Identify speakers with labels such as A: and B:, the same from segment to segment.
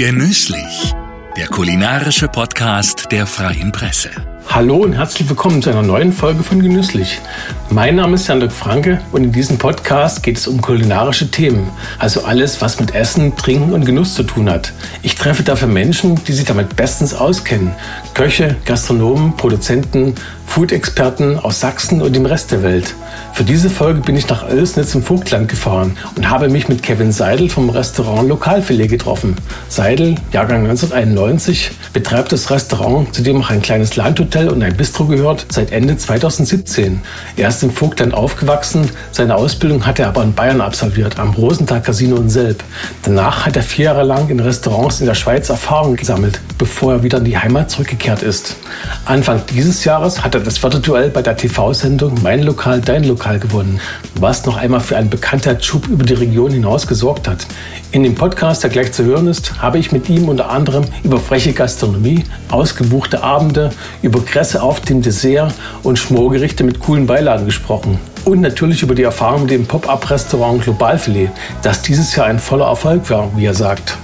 A: Genüsslich, der kulinarische Podcast der Freien Presse.
B: Hallo und herzlich willkommen zu einer neuen Folge von Genüsslich. Mein Name ist Jan-Dirk Franke und in diesem Podcast geht es um kulinarische Themen, also alles, was mit Essen, Trinken und Genuss zu tun hat. Ich treffe dafür Menschen, die sich damit bestens auskennen. Köche, Gastronomen, Produzenten, Food-Experten aus Sachsen und dem Rest der Welt. Für diese Folge bin ich nach Oelsnitz im Vogtland gefahren und habe mich mit Kevin Seidel vom Restaurant Lokalfilet getroffen. Seidel, Jahrgang 1991, betreibt das Restaurant, zu dem auch ein kleines Landhotel und ein Bistro gehört, seit Ende 2017. Er ist im Vogtland aufgewachsen, seine Ausbildung hat er aber in Bayern absolviert, am Rosenthal Casino in Selb. Danach hat er vier Jahre lang in Restaurants in der Schweiz Erfahrung gesammelt, bevor er wieder in die Heimat zurückgekehrt ist. Anfang dieses Jahres hat er das Virtuell bei der TV-Sendung Mein Lokal, Dein Lokal gewonnen, was noch einmal für einen Bekanntheitsschub über die Region hinaus gesorgt hat. In dem Podcast, der gleich zu hören ist, habe ich mit ihm unter anderem über freche Gastronomie, ausgebuchte Abende, über Kresse auf dem Dessert und Schmorgerichte mit coolen Beilagen gesprochen. Und natürlich über die Erfahrung mit dem Pop-Up-Restaurant Globalfilet, das dieses Jahr ein voller Erfolg war, wie er sagt.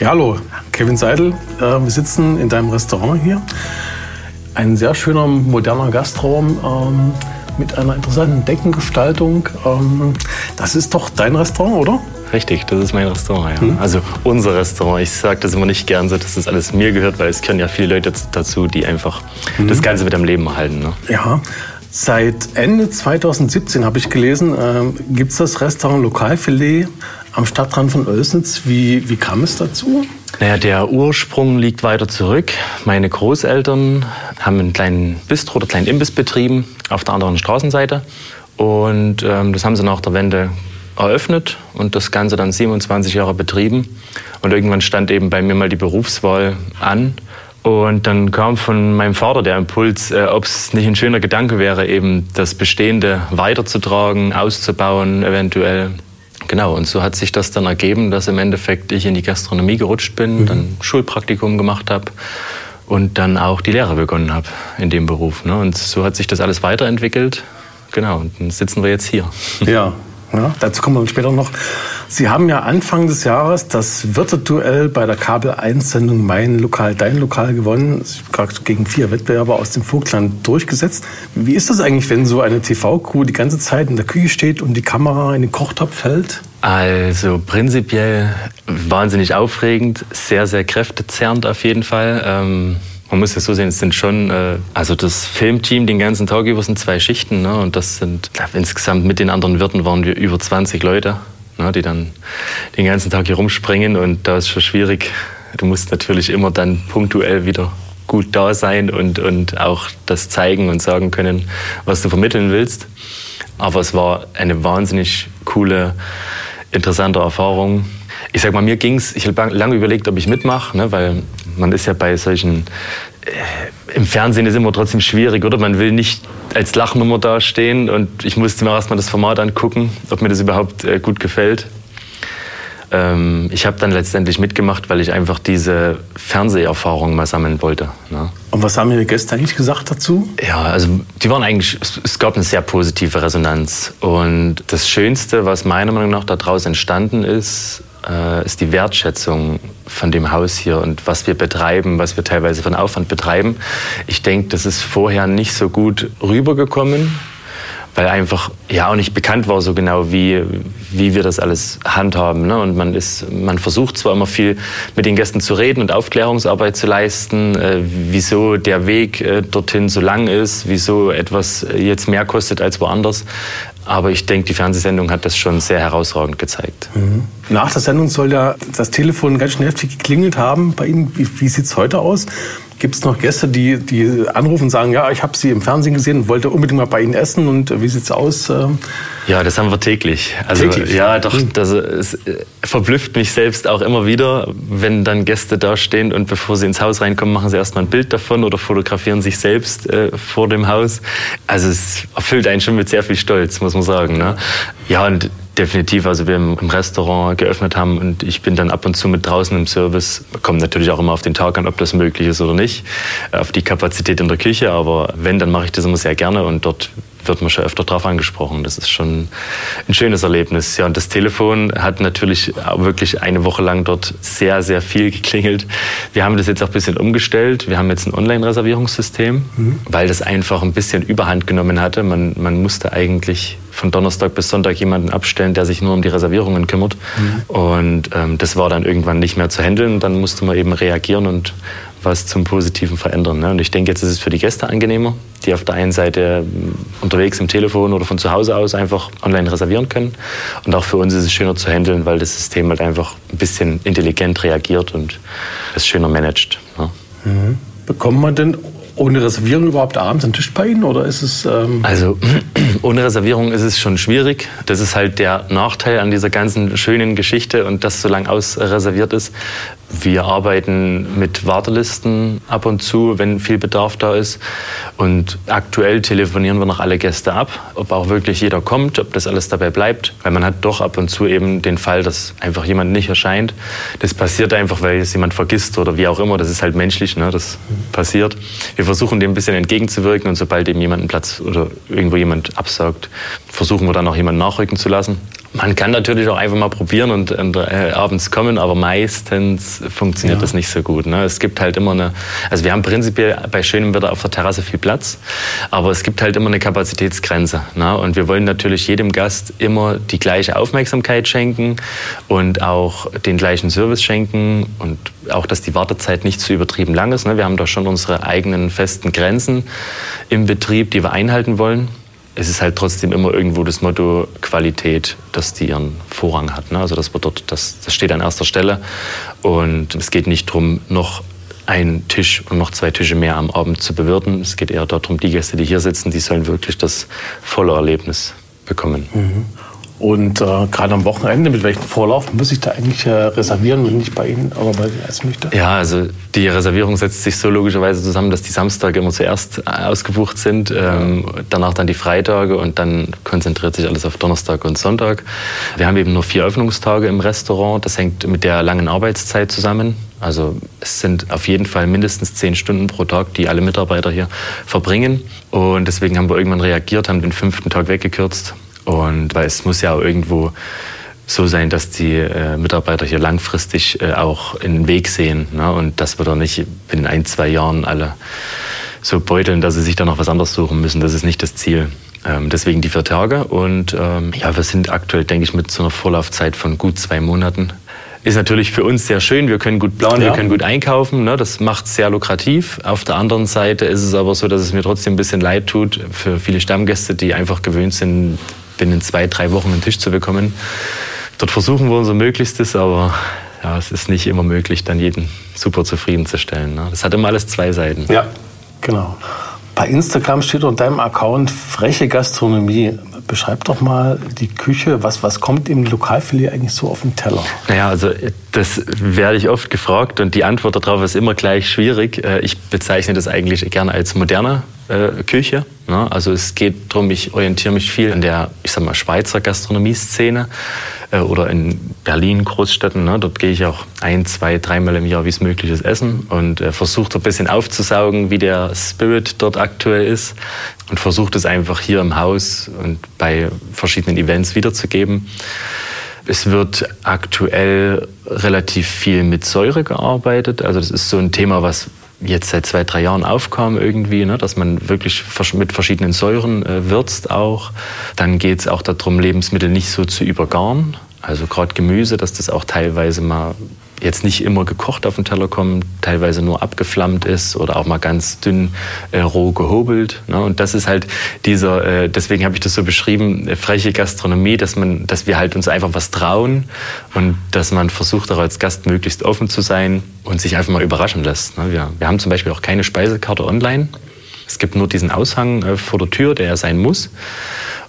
B: Ja, hallo, Kevin Seidel. Äh, wir sitzen in deinem Restaurant hier. Ein sehr schöner, moderner Gastraum ähm, mit einer interessanten Deckengestaltung. Ähm, das ist doch dein Restaurant, oder?
C: Richtig, das ist mein Restaurant, ja. Hm. Also unser Restaurant. Ich sage das immer nicht gern so, dass das alles mir gehört, weil es können ja viele Leute dazu, die einfach hm. das Ganze mit am Leben erhalten. Ne?
B: Ja, Seit Ende 2017 habe ich gelesen, äh, gibt es das Restaurant Lokalfilet am Stadtrand von Oelsnitz. Wie, wie kam es dazu?
C: Naja, der Ursprung liegt weiter zurück. Meine Großeltern haben einen kleinen Bistro oder kleinen Imbiss betrieben auf der anderen Straßenseite. Und ähm, das haben sie nach der Wende eröffnet und das Ganze dann 27 Jahre betrieben. Und irgendwann stand eben bei mir mal die Berufswahl an. Und dann kam von meinem Vater der Impuls, äh, ob es nicht ein schöner Gedanke wäre, eben das Bestehende weiterzutragen, auszubauen, eventuell. Genau, und so hat sich das dann ergeben, dass im Endeffekt ich in die Gastronomie gerutscht bin, mhm. dann Schulpraktikum gemacht habe und dann auch die Lehre begonnen habe in dem Beruf. Ne? Und so hat sich das alles weiterentwickelt. Genau, und dann sitzen wir jetzt hier.
B: Ja, ja, dazu kommen wir später noch. Sie haben ja Anfang des Jahres das Wirteduell bei der Kabel 1 Sendung Mein Lokal, Dein Lokal gewonnen. Gegen vier Wettbewerber aus dem Vogtland durchgesetzt. Wie ist das eigentlich, wenn so eine TV-Crew die ganze Zeit in der Küche steht und die Kamera in den Kochtopf fällt?
C: Also prinzipiell wahnsinnig aufregend, sehr, sehr kräftezerrend auf jeden Fall. Ähm man muss es so sehen, es sind schon, äh, also das Filmteam den ganzen Tag über sind zwei Schichten. Ne? Und das sind, glaub, insgesamt mit den anderen Wirten waren wir über 20 Leute, ne? die dann den ganzen Tag hier rumspringen. Und da ist schon schwierig. Du musst natürlich immer dann punktuell wieder gut da sein und, und auch das zeigen und sagen können, was du vermitteln willst. Aber es war eine wahnsinnig coole, interessante Erfahrung. Ich sag mal, mir ging's. Ich habe lange überlegt, ob ich mitmache, ne, weil man ist ja bei solchen, äh, im Fernsehen ist immer trotzdem schwierig, oder? Man will nicht als Lachnummer dastehen und ich musste mir erstmal das Format angucken, ob mir das überhaupt äh, gut gefällt. Ähm, ich habe dann letztendlich mitgemacht, weil ich einfach diese Fernseherfahrung mal sammeln wollte. Ne?
B: Und was haben Ihre Gäste eigentlich gesagt dazu?
C: Ja, also die waren eigentlich, es gab eine sehr positive Resonanz. Und das Schönste, was meiner Meinung nach daraus entstanden ist, äh, ist die Wertschätzung von dem Haus hier und was wir betreiben, was wir teilweise von Aufwand betreiben. Ich denke, das ist vorher nicht so gut rübergekommen, weil einfach ja auch nicht bekannt war so genau, wie, wie wir das alles handhaben. Ne? Und man, ist, man versucht zwar immer viel mit den Gästen zu reden und Aufklärungsarbeit zu leisten, äh, wieso der Weg äh, dorthin so lang ist, wieso etwas jetzt mehr kostet als woanders. Aber ich denke, die Fernsehsendung hat das schon sehr herausragend gezeigt.
B: Mhm. Nach der Sendung soll ja das Telefon ganz schön heftig geklingelt haben bei Ihnen. Wie, wie sieht es heute aus? Gibt es noch Gäste, die, die anrufen und sagen, ja, ich habe Sie im Fernsehen gesehen und wollte unbedingt mal bei Ihnen essen und wie sieht es aus?
C: Ja, das haben wir täglich. Also täglich? ja, doch, hm. das es verblüfft mich selbst auch immer wieder, wenn dann Gäste da stehen und bevor sie ins Haus reinkommen, machen sie erstmal ein Bild davon oder fotografieren sich selbst äh, vor dem Haus. Also es erfüllt einen schon mit sehr viel Stolz, muss man sagen. Ne? Ja, und Definitiv, also wir im Restaurant geöffnet haben und ich bin dann ab und zu mit draußen im Service. Kommt natürlich auch immer auf den Tag an, ob das möglich ist oder nicht, auf die Kapazität in der Küche. Aber wenn, dann mache ich das immer sehr gerne und dort wird man schon öfter drauf angesprochen. Das ist schon ein schönes Erlebnis. Ja, und das Telefon hat natürlich wirklich eine Woche lang dort sehr, sehr viel geklingelt. Wir haben das jetzt auch ein bisschen umgestellt. Wir haben jetzt ein Online-Reservierungssystem, mhm. weil das einfach ein bisschen Überhand genommen hatte. Man, man musste eigentlich von Donnerstag bis Sonntag jemanden abstellen, der sich nur um die Reservierungen kümmert. Mhm. Und ähm, das war dann irgendwann nicht mehr zu handeln. Dann musste man eben reagieren und was zum Positiven verändern. Ne? Und ich denke, jetzt ist es für die Gäste angenehmer, die auf der einen Seite unterwegs im Telefon oder von zu Hause aus einfach online reservieren können. Und auch für uns ist es schöner zu handeln, weil das System halt einfach ein bisschen intelligent reagiert und es schöner managt.
B: Ne? Mhm. Bekommt man denn ohne Reservierung überhaupt abends einen Tisch bei Ihnen oder ist es?
C: Ähm also ohne Reservierung ist es schon schwierig. Das ist halt der Nachteil an dieser ganzen schönen Geschichte und dass so lange ausreserviert ist. Wir arbeiten mit Wartelisten ab und zu, wenn viel Bedarf da ist. Und aktuell telefonieren wir noch alle Gäste ab, ob auch wirklich jeder kommt, ob das alles dabei bleibt. Weil man hat doch ab und zu eben den Fall, dass einfach jemand nicht erscheint. Das passiert einfach, weil es jemand vergisst oder wie auch immer. Das ist halt menschlich, ne? das passiert. Wir versuchen dem ein bisschen entgegenzuwirken und sobald eben jemand einen Platz oder irgendwo jemand absagt, versuchen wir dann auch jemanden nachrücken zu lassen. Man kann natürlich auch einfach mal probieren und, und äh, abends kommen, aber meistens funktioniert ja. das nicht so gut. Ne? Es gibt halt immer eine, also wir haben prinzipiell bei schönem Wetter auf der Terrasse viel Platz, aber es gibt halt immer eine Kapazitätsgrenze. Ne? Und wir wollen natürlich jedem Gast immer die gleiche Aufmerksamkeit schenken und auch den gleichen Service schenken und auch, dass die Wartezeit nicht zu übertrieben lang ist. Ne? Wir haben da schon unsere eigenen festen Grenzen im Betrieb, die wir einhalten wollen es ist halt trotzdem immer irgendwo das Motto Qualität, dass die ihren Vorrang hat. Ne? Also das, wird dort, das, das steht an erster Stelle. Und es geht nicht darum, noch einen Tisch und noch zwei Tische mehr am Abend zu bewirten. Es geht eher darum, die Gäste, die hier sitzen, die sollen wirklich das volle Erlebnis bekommen.
B: Mhm. Und äh, gerade am Wochenende, mit welchem Vorlauf muss ich da eigentlich äh, reservieren, wenn ich bei Ihnen aber bei essen möchte?
C: Ja, also die Reservierung setzt sich so logischerweise zusammen, dass die Samstage immer zuerst äh, ausgebucht sind, ähm, danach dann die Freitage und dann konzentriert sich alles auf Donnerstag und Sonntag. Wir haben eben nur vier Öffnungstage im Restaurant. Das hängt mit der langen Arbeitszeit zusammen. Also es sind auf jeden Fall mindestens zehn Stunden pro Tag, die alle Mitarbeiter hier verbringen. Und deswegen haben wir irgendwann reagiert, haben den fünften Tag weggekürzt und weil es muss ja auch irgendwo so sein, dass die äh, Mitarbeiter hier langfristig äh, auch einen Weg sehen. Ne? Und dass wir da nicht in ein, zwei Jahren alle so beuteln, dass sie sich da noch was anderes suchen müssen. Das ist nicht das Ziel. Ähm, deswegen die vier Tage. Und ähm, ja, wir sind aktuell, denke ich, mit so einer Vorlaufzeit von gut zwei Monaten. Ist natürlich für uns sehr schön. Wir können gut planen, ja. wir können gut einkaufen. Ne? Das macht es sehr lukrativ. Auf der anderen Seite ist es aber so, dass es mir trotzdem ein bisschen leid tut für viele Stammgäste, die einfach gewöhnt sind, binnen zwei, drei Wochen einen Tisch zu bekommen. Dort versuchen wir unser Möglichstes, aber ja, es ist nicht immer möglich, dann jeden super zufriedenzustellen. Ne? Das hat immer alles zwei Seiten.
B: Ja, genau. Bei Instagram steht unter deinem Account freche Gastronomie. Beschreib doch mal die Küche. Was, was kommt im Lokalfilet eigentlich so auf den Teller?
C: Naja, also das werde ich oft gefragt und die Antwort darauf ist immer gleich schwierig. Äh, ich bezeichne das eigentlich gerne als moderne äh, Küche. Ne? Also es geht darum, ich orientiere mich viel an der, ich sag mal, Schweizer Gastronomieszene äh, oder in Berlin, Großstädten. Ne? Dort gehe ich auch ein, zwei, dreimal im Jahr, wie es möglich ist, essen und äh, versuche ein bisschen aufzusaugen, wie der Spirit dort aktuell ist und versuche das einfach hier im Haus und bei verschiedenen Events wiederzugeben. Es wird aktuell relativ viel mit Säure gearbeitet. Also das ist so ein Thema, was jetzt seit zwei, drei Jahren aufkam irgendwie, ne, dass man wirklich mit verschiedenen Säuren äh, würzt auch. Dann geht es auch darum, Lebensmittel nicht so zu übergaren. Also gerade Gemüse, dass das auch teilweise mal jetzt nicht immer gekocht auf den Teller kommt, teilweise nur abgeflammt ist oder auch mal ganz dünn äh, roh gehobelt. Ne? Und das ist halt dieser, äh, deswegen habe ich das so beschrieben, äh, freche Gastronomie, dass man, dass wir halt uns einfach was trauen und dass man versucht auch als Gast möglichst offen zu sein und sich einfach mal überraschen lässt. Ne? Wir, wir haben zum Beispiel auch keine Speisekarte online. Es gibt nur diesen Aushang äh, vor der Tür, der ja sein muss.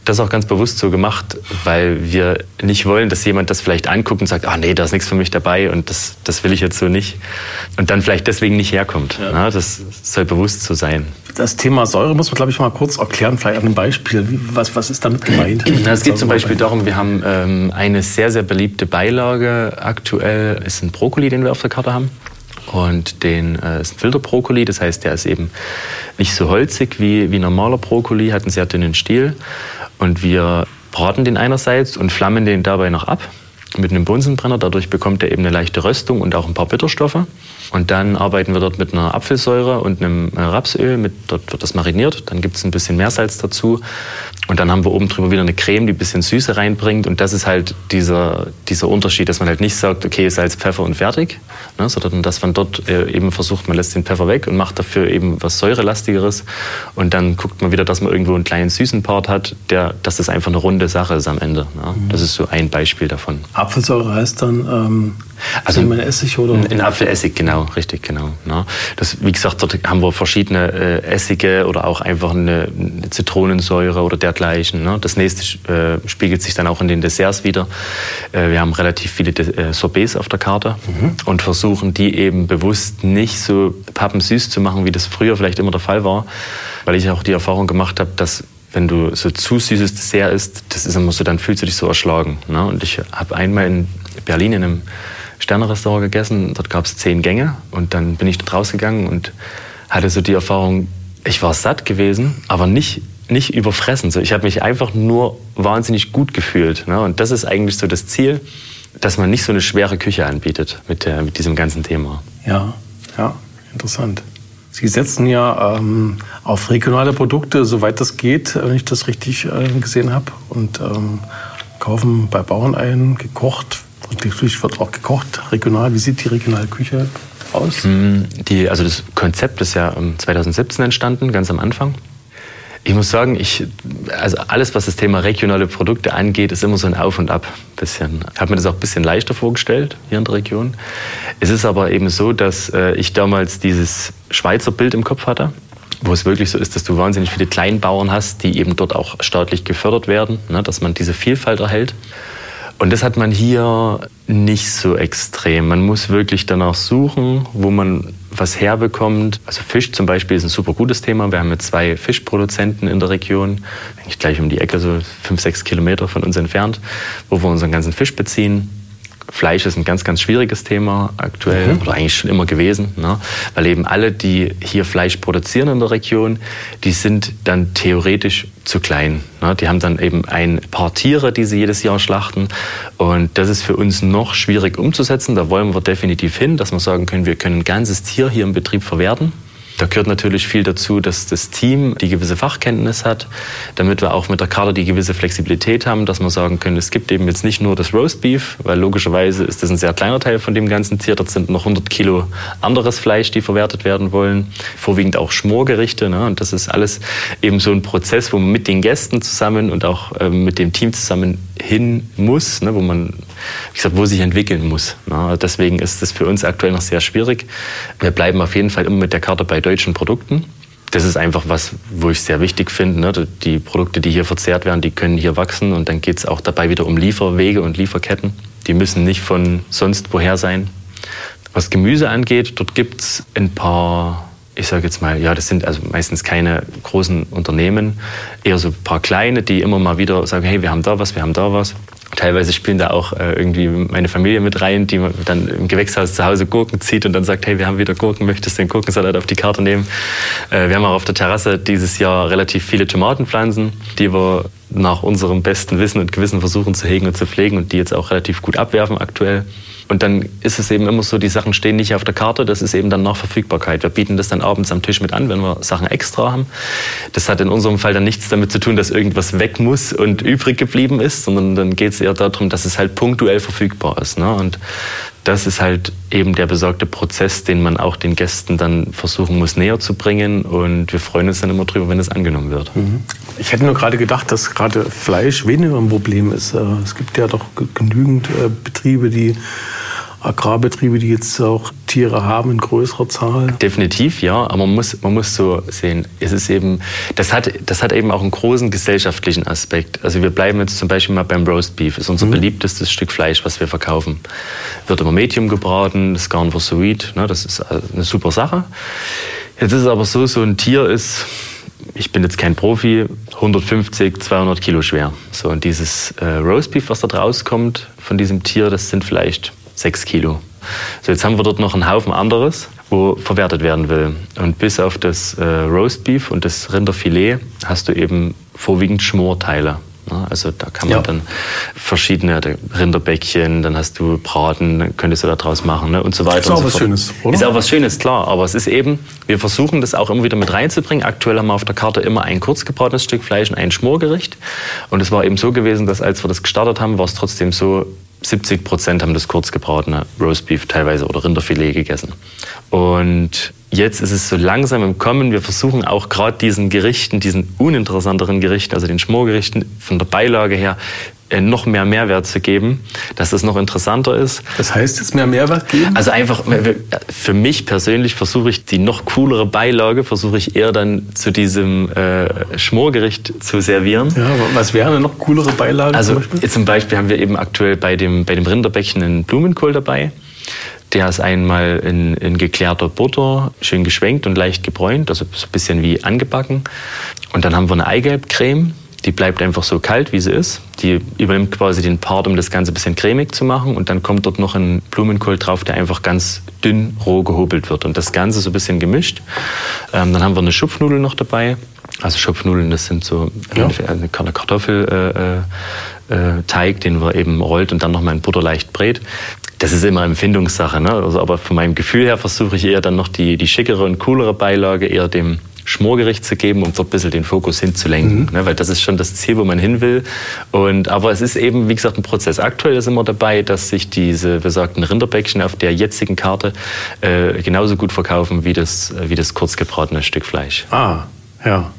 C: Das ist auch ganz bewusst so gemacht, weil wir nicht wollen, dass jemand das vielleicht anguckt und sagt, ah nee, da ist nichts für mich dabei und das, das will ich jetzt so nicht. Und dann vielleicht deswegen nicht herkommt. Ja. Na, das soll bewusst so sein.
B: Das Thema Säure muss man, glaube ich, mal kurz erklären, vielleicht an einem Beispiel. Was, was ist damit gemeint?
C: Na, es geht zum Beispiel darum, wir haben ähm, eine sehr, sehr beliebte Beilage aktuell, ist ein Brokkoli, den wir auf der Karte haben. Und den äh, ist ein Filterbrokkoli, das heißt, der ist eben nicht so holzig wie, wie normaler Brokkoli, hat einen sehr dünnen Stiel. Und wir braten den einerseits und flammen den dabei noch ab mit einem Bunsenbrenner. Dadurch bekommt er eben eine leichte Röstung und auch ein paar Bitterstoffe. Und dann arbeiten wir dort mit einer Apfelsäure und einem äh, Rapsöl. Mit, dort wird das mariniert. Dann gibt es ein bisschen Meersalz dazu. Und dann haben wir oben drüber wieder eine Creme, die ein bisschen Süße reinbringt. Und das ist halt dieser, dieser Unterschied, dass man halt nicht sagt, okay, Salz, Pfeffer und fertig, ne, sondern dass man dort äh, eben versucht, man lässt den Pfeffer weg und macht dafür eben was Säurelastigeres. Und dann guckt man wieder, dass man irgendwo einen kleinen süßen Part hat, der, dass das einfach eine runde Sache ist am Ende. Ne? Das ist so ein Beispiel davon.
B: Apfelsäure heißt dann ähm,
C: also
B: ein Essig oder?
C: Ein Apfelessig, genau, richtig, genau. Ne? Das, wie gesagt, dort haben wir verschiedene äh, Essige oder auch einfach eine, eine Zitronensäure oder dergleichen. Ne? Das nächste äh, spiegelt sich dann auch in den Desserts wieder. Äh, wir haben relativ viele äh, Sorbets auf der Karte mhm. und versuchen die eben bewusst nicht so pappensüß zu machen, wie das früher vielleicht immer der Fall war, weil ich auch die Erfahrung gemacht habe, dass wenn du so zu süßes Dessert isst, das ist immer so, dann fühlst du dich so erschlagen. Ne? Und ich habe einmal in Berlin in einem Sternerestaurant gegessen. Dort gab es zehn Gänge und dann bin ich dort rausgegangen und hatte so die Erfahrung, ich war satt gewesen, aber nicht, nicht überfressen. So, ich habe mich einfach nur wahnsinnig gut gefühlt. Ne? Und das ist eigentlich so das Ziel, dass man nicht so eine schwere Küche anbietet mit, der, mit diesem ganzen Thema.
B: Ja, ja, interessant. Sie setzen ja ähm, auf regionale Produkte, soweit das geht, wenn ich das richtig äh, gesehen habe. Und ähm, kaufen bei Bauern ein, gekocht, und natürlich wird auch gekocht, regional. Wie sieht die regionale Küche aus?
C: Mm, die, also das Konzept ist ja 2017 entstanden, ganz am Anfang. Ich muss sagen, ich, also alles, was das Thema regionale Produkte angeht, ist immer so ein Auf und Ab. Bisschen. Ich habe mir das auch ein bisschen leichter vorgestellt hier in der Region. Es ist aber eben so, dass äh, ich damals dieses Schweizer Bild im Kopf hatte wo es wirklich so ist, dass du wahnsinnig viele Kleinbauern hast, die eben dort auch staatlich gefördert werden, ne, dass man diese Vielfalt erhält. Und das hat man hier nicht so extrem. Man muss wirklich danach suchen, wo man was herbekommt. Also Fisch zum Beispiel ist ein super gutes Thema. Wir haben jetzt zwei Fischproduzenten in der Region, eigentlich gleich um die Ecke, so fünf, sechs Kilometer von uns entfernt, wo wir unseren ganzen Fisch beziehen. Fleisch ist ein ganz, ganz schwieriges Thema aktuell mhm. oder eigentlich schon immer gewesen, ne? weil eben alle, die hier Fleisch produzieren in der Region, die sind dann theoretisch zu klein. Ne? Die haben dann eben ein paar Tiere, die sie jedes Jahr schlachten und das ist für uns noch schwierig umzusetzen. Da wollen wir definitiv hin, dass wir sagen können, wir können ein ganzes Tier hier im Betrieb verwerten da gehört natürlich viel dazu, dass das Team die gewisse Fachkenntnis hat, damit wir auch mit der Karte die gewisse Flexibilität haben, dass wir sagen können, es gibt eben jetzt nicht nur das Roast Beef, weil logischerweise ist das ein sehr kleiner Teil von dem ganzen Tier. Dort sind noch 100 Kilo anderes Fleisch, die verwertet werden wollen, vorwiegend auch Schmorgerichte. Ne? Und das ist alles eben so ein Prozess, wo man mit den Gästen zusammen und auch äh, mit dem Team zusammen hin muss, ne? wo man, wie gesagt, wo sich entwickeln muss. Ne? Deswegen ist das für uns aktuell noch sehr schwierig. Wir bleiben auf jeden Fall immer mit der Karte bei deutschen Produkten. Das ist einfach was, wo ich sehr wichtig finde. Ne? Die Produkte, die hier verzehrt werden, die können hier wachsen und dann geht es auch dabei wieder um Lieferwege und Lieferketten. Die müssen nicht von sonst woher sein. Was Gemüse angeht, dort gibt es ein paar, ich sage jetzt mal, ja, das sind also meistens keine großen Unternehmen, eher so ein paar kleine, die immer mal wieder sagen, hey, wir haben da was, wir haben da was. Teilweise spielen da auch äh, irgendwie meine Familie mit rein, die dann im Gewächshaus zu Hause Gurken zieht und dann sagt, hey, wir haben wieder Gurken, möchtest du den Gurkensalat auf die Karte nehmen? Äh, wir haben auch auf der Terrasse dieses Jahr relativ viele Tomatenpflanzen, die wir nach unserem besten Wissen und Gewissen versuchen zu hegen und zu pflegen und die jetzt auch relativ gut abwerfen aktuell. Und dann ist es eben immer so, die Sachen stehen nicht auf der Karte, das ist eben dann nach Verfügbarkeit. Wir bieten das dann abends am Tisch mit an, wenn wir Sachen extra haben. Das hat in unserem Fall dann nichts damit zu tun, dass irgendwas weg muss und übrig geblieben ist, sondern dann geht es eher darum, dass es halt punktuell verfügbar ist. Ne? Und das ist halt eben der besorgte Prozess, den man auch den Gästen dann versuchen muss näher zu bringen. Und wir freuen uns dann immer drüber, wenn es angenommen wird. Mhm.
B: Ich hätte nur gerade gedacht, dass gerade Fleisch weniger ein Problem ist. Äh, es gibt ja doch genügend äh, Betriebe, die Agrarbetriebe, die jetzt auch Tiere haben in größerer Zahl?
C: Definitiv, ja. Aber man muss, man muss so sehen, es ist eben, das hat, das hat eben auch einen großen gesellschaftlichen Aspekt. Also wir bleiben jetzt zum Beispiel mal beim Roast Beef. Das ist unser mhm. beliebtestes Stück Fleisch, was wir verkaufen. Wird immer Medium gebraten, das Garn for Sweet. Ne, das ist eine super Sache. Jetzt ist es aber so, so ein Tier ist ich bin jetzt kein Profi, 150, 200 Kilo schwer. So, und dieses äh, Roastbeef, was da rauskommt von diesem Tier, das sind vielleicht sechs Kilo. So, jetzt haben wir dort noch einen Haufen anderes, wo verwertet werden will. Und bis auf das äh, Roastbeef und das Rinderfilet hast du eben vorwiegend Schmorteile. Ne? Also da kann man ja. dann verschiedene Rinderbäckchen, dann hast du Braten, könntest du da draus machen ne? und so weiter. Ist
B: auch
C: so
B: was Schönes, oder?
C: Ist auch was Schönes, klar. Aber es ist eben, wir versuchen das auch immer wieder mit reinzubringen. Aktuell haben wir auf der Karte immer ein kurzgebratenes Stück Fleisch und ein Schmorgericht. Und es war eben so gewesen, dass als wir das gestartet haben, war es trotzdem so, 70 Prozent haben das kurzgebratene Roastbeef teilweise oder Rinderfilet gegessen. Und jetzt ist es so langsam im Kommen. Wir versuchen auch gerade diesen Gerichten, diesen uninteressanteren Gerichten, also den Schmorgerichten von der Beilage her, äh, noch mehr Mehrwert zu geben, dass das noch interessanter ist.
B: Das heißt jetzt mehr Mehrwert geben?
C: Also einfach, für mich persönlich versuche ich die noch coolere Beilage, versuche ich eher dann zu diesem äh, Schmorgericht zu servieren.
B: Ja, was wäre eine noch coolere Beilage
C: also, zum Beispiel? Zum Beispiel haben wir eben aktuell bei dem, bei dem Rinderbäckchen einen Blumenkohl dabei. Der ist einmal in, in geklärter Butter, schön geschwenkt und leicht gebräunt, also so ein bisschen wie angebacken. Und dann haben wir eine Eigelbcreme, die bleibt einfach so kalt, wie sie ist. Die übernimmt quasi den Part, um das Ganze ein bisschen cremig zu machen. Und dann kommt dort noch ein Blumenkohl drauf, der einfach ganz dünn roh gehobelt wird. Und das Ganze so ein bisschen gemischt. Ähm, dann haben wir eine Schupfnudel noch dabei. Also Schupfnudeln, das sind so ja. eine Kartoffelteig, äh, äh, äh den man eben rollt und dann nochmal in Butter leicht brät. Das ist immer Empfindungssache. Ne? Also, aber von meinem Gefühl her versuche ich eher dann noch die, die schickere und coolere Beilage eher dem Schmorgericht zu geben, um dort ein bisschen den Fokus hinzulenken. Mhm. Ne? Weil das ist schon das Ziel, wo man hin will. Und, aber es ist eben, wie gesagt, ein Prozess. Aktuell ist immer dabei, dass sich diese besagten Rinderbäckchen auf der jetzigen Karte äh, genauso gut verkaufen wie das, wie das kurzgebratene Stück Fleisch.
B: Ah, ja.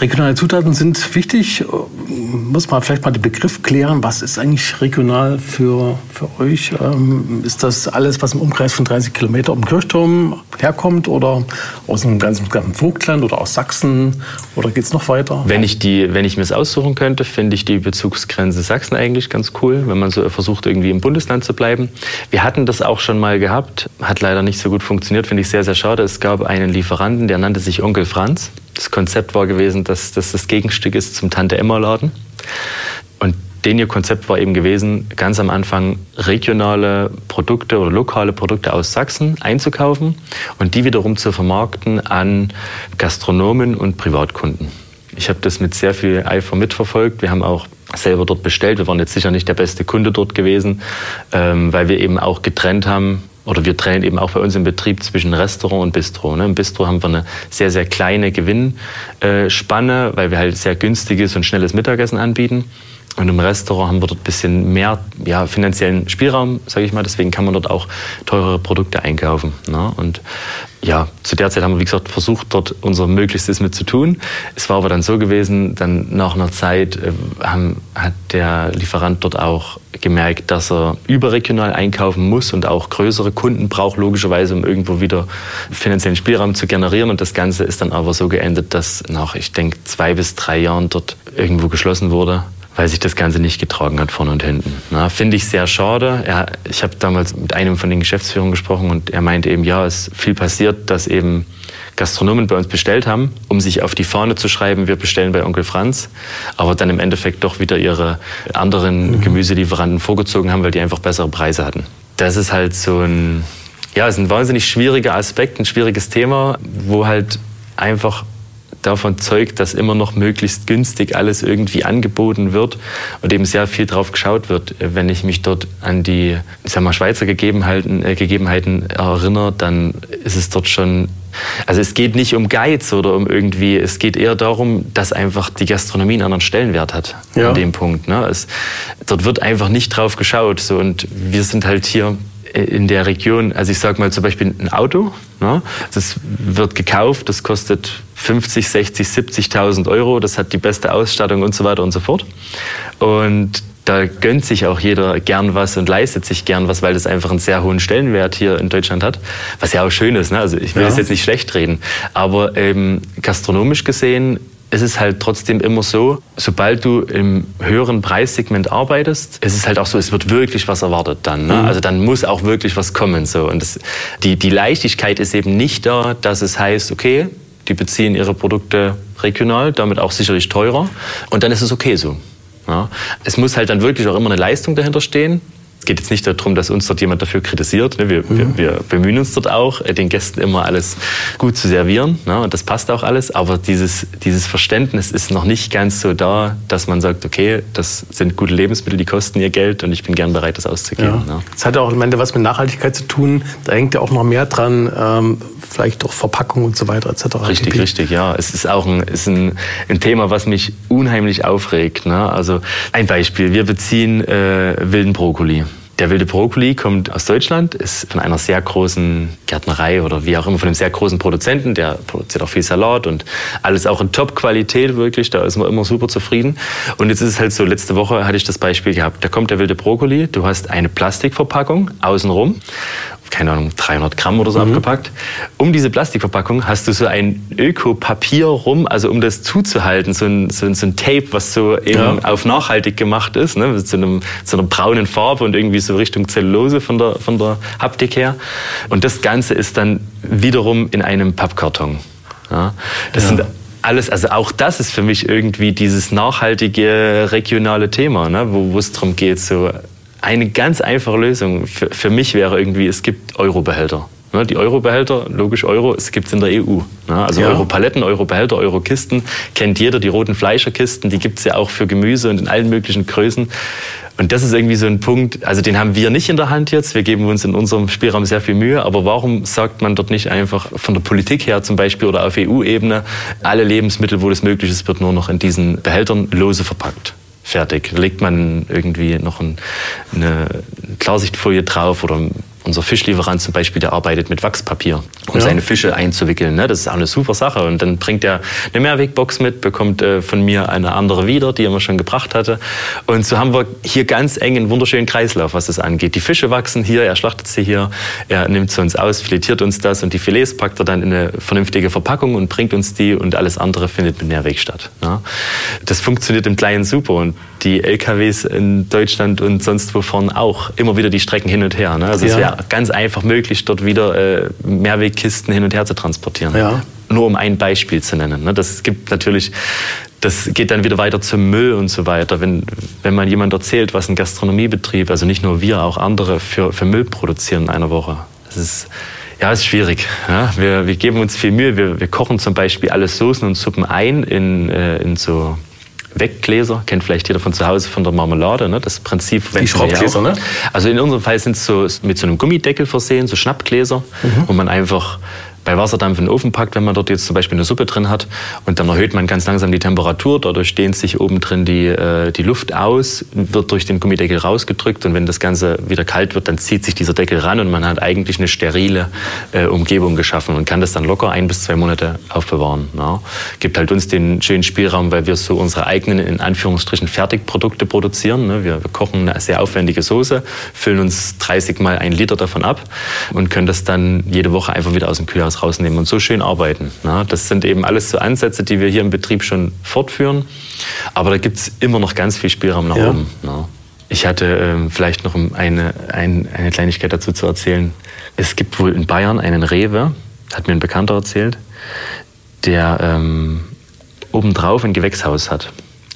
B: Regionale Zutaten sind wichtig. Muss man vielleicht mal den Begriff klären. Was ist eigentlich regional für, für euch? Ähm, ist das alles, was im Umkreis von 30 Kilometer um den Kirchturm herkommt oder aus dem ganzen, ganzen Vogtland oder aus Sachsen? Oder geht es noch weiter?
C: Wenn ich, die, wenn ich mir es aussuchen könnte, finde ich die Bezugsgrenze Sachsen eigentlich ganz cool, wenn man so versucht, irgendwie im Bundesland zu bleiben. Wir hatten das auch schon mal gehabt, hat leider nicht so gut funktioniert, finde ich sehr, sehr schade. Es gab einen Lieferanten, der nannte sich Onkel Franz. Das Konzept war gewesen, dass das das Gegenstück ist zum Tante-Emma-Laden. Und den ihr Konzept war eben gewesen, ganz am Anfang regionale Produkte oder lokale Produkte aus Sachsen einzukaufen und die wiederum zu vermarkten an Gastronomen und Privatkunden. Ich habe das mit sehr viel Eifer mitverfolgt. Wir haben auch selber dort bestellt. Wir waren jetzt sicher nicht der beste Kunde dort gewesen, ähm, weil wir eben auch getrennt haben, oder wir trennen eben auch bei uns im Betrieb zwischen Restaurant und Bistro. Ne? Im Bistro haben wir eine sehr, sehr kleine Gewinnspanne, weil wir halt sehr günstiges und schnelles Mittagessen anbieten. Und im Restaurant haben wir dort ein bisschen mehr ja, finanziellen Spielraum, sage ich mal. Deswegen kann man dort auch teurere Produkte einkaufen. Ne? Und ja, zu der Zeit haben wir, wie gesagt, versucht, dort unser Möglichstes mit zu tun. Es war aber dann so gewesen, dann nach einer Zeit äh, haben, hat der Lieferant dort auch gemerkt, dass er überregional einkaufen muss und auch größere Kunden braucht, logischerweise, um irgendwo wieder finanziellen Spielraum zu generieren. Und das Ganze ist dann aber so geendet, dass nach, ich denke, zwei bis drei Jahren dort irgendwo geschlossen wurde weil sich das Ganze nicht getragen hat, vorne und hinten. Finde ich sehr schade. Er, ich habe damals mit einem von den Geschäftsführern gesprochen und er meinte eben, ja, es ist viel passiert, dass eben Gastronomen bei uns bestellt haben, um sich auf die Fahne zu schreiben, wir bestellen bei Onkel Franz, aber dann im Endeffekt doch wieder ihre anderen mhm. Gemüselieferanten vorgezogen haben, weil die einfach bessere Preise hatten. Das ist halt so ein, ja, ist ein wahnsinnig schwieriger Aspekt, ein schwieriges Thema, wo halt einfach davon zeugt, dass immer noch möglichst günstig alles irgendwie angeboten wird und eben sehr viel drauf geschaut wird. Wenn ich mich dort an die ich sag mal, Schweizer Gegebenheiten, äh, Gegebenheiten erinnere, dann ist es dort schon also es geht nicht um Geiz oder um irgendwie, es geht eher darum, dass einfach die Gastronomie einen anderen Stellenwert hat ja. an dem Punkt. Ne? Es, dort wird einfach nicht drauf geschaut. So, und wir sind halt hier in der Region, also ich sage mal zum Beispiel ein Auto, ne? das wird gekauft, das kostet 50, 60, 70.000 Euro, das hat die beste Ausstattung und so weiter und so fort. Und da gönnt sich auch jeder gern was und leistet sich gern was, weil das einfach einen sehr hohen Stellenwert hier in Deutschland hat. Was ja auch schön ist. Ne? Also ich will ja. das jetzt nicht schlecht reden. Aber ähm, gastronomisch gesehen es ist halt trotzdem immer so, sobald du im höheren Preissegment arbeitest, es ist halt auch so, es wird wirklich was erwartet dann. Ne? Mhm. Also dann muss auch wirklich was kommen. So. Und das, die, die Leichtigkeit ist eben nicht da, dass es heißt, okay, die beziehen ihre Produkte regional, damit auch sicherlich teurer. Und dann ist es okay so. Ja? Es muss halt dann wirklich auch immer eine Leistung dahinter stehen. Es geht jetzt nicht darum, dass uns dort jemand dafür kritisiert. Ne? Wir, mhm. wir, wir, bemühen uns dort auch, äh, den Gästen immer alles gut zu servieren. Ne? Und das passt auch alles. Aber dieses, dieses Verständnis ist noch nicht ganz so da, dass man sagt, okay, das sind gute Lebensmittel, die kosten ihr Geld und ich bin gern bereit, das auszugeben.
B: Ja. Ne? Das hat auch am Ende was mit Nachhaltigkeit zu tun. Da hängt ja auch noch mehr dran, ähm, vielleicht auch Verpackung und so weiter etc.
C: Richtig, richtig, ja. Es ist auch ein, ist ein, ein Thema, was mich unheimlich aufregt. Ne? Also ein Beispiel, wir beziehen äh, wilden Brokkoli. Der wilde Brokkoli kommt aus Deutschland, ist von einer sehr großen Gärtnerei oder wie auch immer, von einem sehr großen Produzenten. Der produziert auch viel Salat und alles auch in Top-Qualität wirklich. Da ist man immer super zufrieden. Und jetzt ist es halt so, letzte Woche hatte ich das Beispiel gehabt. Da kommt der wilde Brokkoli, du hast eine Plastikverpackung außenrum keine Ahnung, 300 Gramm oder so mhm. abgepackt. Um diese Plastikverpackung hast du so ein Ökopapier rum, also um das zuzuhalten, so ein, so ein, so ein Tape, was so eben ja. auf nachhaltig gemacht ist, ne, mit so, einem, so einer braunen Farbe und irgendwie so Richtung Zellulose von der, von der Haptik her. Und das Ganze ist dann wiederum in einem Pappkarton. Ja. Das ja. sind alles, also auch das ist für mich irgendwie dieses nachhaltige regionale Thema, ne, wo es darum geht, so eine ganz einfache Lösung für, für mich wäre irgendwie, es gibt Eurobehälter. Ne, die Eurobehälter, logisch Euro, es gibt es in der EU. Ne, also ja. Europaletten, Eurobehälter, Eurokisten, kennt jeder. Die roten Fleischerkisten, die gibt es ja auch für Gemüse und in allen möglichen Größen. Und das ist irgendwie so ein Punkt, also den haben wir nicht in der Hand jetzt. Wir geben uns in unserem Spielraum sehr viel Mühe. Aber warum sagt man dort nicht einfach von der Politik her zum Beispiel oder auf EU-Ebene, alle Lebensmittel, wo das möglich ist, wird nur noch in diesen Behältern lose verpackt? Fertig. Legt man irgendwie noch ein, eine Klarsichtfolie drauf oder unser Fischlieferant zum Beispiel, der arbeitet mit Wachspapier, um ja. seine Fische einzuwickeln. Ne? Das ist auch eine super Sache. Und dann bringt er eine Mehrwegbox mit, bekommt äh, von mir eine andere wieder, die er mir schon gebracht hatte. Und so haben wir hier ganz eng einen wunderschönen Kreislauf, was das angeht. Die Fische wachsen hier, er schlachtet sie hier, er nimmt sie uns aus, filetiert uns das und die Filets packt er dann in eine vernünftige Verpackung und bringt uns die und alles andere findet mit Mehrweg statt. Ne? Das funktioniert im Kleinen super und die LKWs in Deutschland und sonst wo fahren auch immer wieder die Strecken hin und her. Ne? Also ja. Ganz einfach möglich, dort wieder äh, Mehrwegkisten hin und her zu transportieren. Ja. Nur um ein Beispiel zu nennen. Ne? Das gibt natürlich das geht dann wieder weiter zum Müll und so weiter. Wenn, wenn man jemand erzählt, was ein Gastronomiebetrieb, also nicht nur wir, auch andere für, für Müll produzieren in einer Woche. Das ist, ja, ist schwierig. Ja, wir, wir geben uns viel Mühe. Wir, wir kochen zum Beispiel alle Soßen und Suppen ein in, äh, in so Weggläser, kennt vielleicht jeder von zu Hause von der Marmelade, ne? das Prinzip.
B: Die Schraubgläser, ne?
C: Also in unserem Fall sind es so mit so einem Gummideckel versehen, so Schnappgläser, mhm. wo man einfach bei Wasserdampf in den Ofen packt, wenn man dort jetzt zum Beispiel eine Suppe drin hat. Und dann erhöht man ganz langsam die Temperatur. Dadurch dehnt sich oben drin die, äh, die Luft aus, wird durch den Gummideckel rausgedrückt. Und wenn das Ganze wieder kalt wird, dann zieht sich dieser Deckel ran und man hat eigentlich eine sterile äh, Umgebung geschaffen und kann das dann locker ein bis zwei Monate aufbewahren. Ja. Gibt halt uns den schönen Spielraum, weil wir so unsere eigenen, in Anführungsstrichen, Fertigprodukte produzieren. Ne. Wir, wir kochen eine sehr aufwendige Soße, füllen uns 30 mal ein Liter davon ab und können das dann jede Woche einfach wieder aus dem Kühlhaus was rausnehmen und so schön arbeiten. Das sind eben alles so Ansätze, die wir hier im Betrieb schon fortführen. Aber da gibt es immer noch ganz viel Spielraum nach ja. oben. Ich hatte ähm, vielleicht noch eine, eine, eine Kleinigkeit dazu zu erzählen. Es gibt wohl in Bayern einen Rewe, hat mir ein Bekannter erzählt, der ähm, obendrauf ein Gewächshaus hat.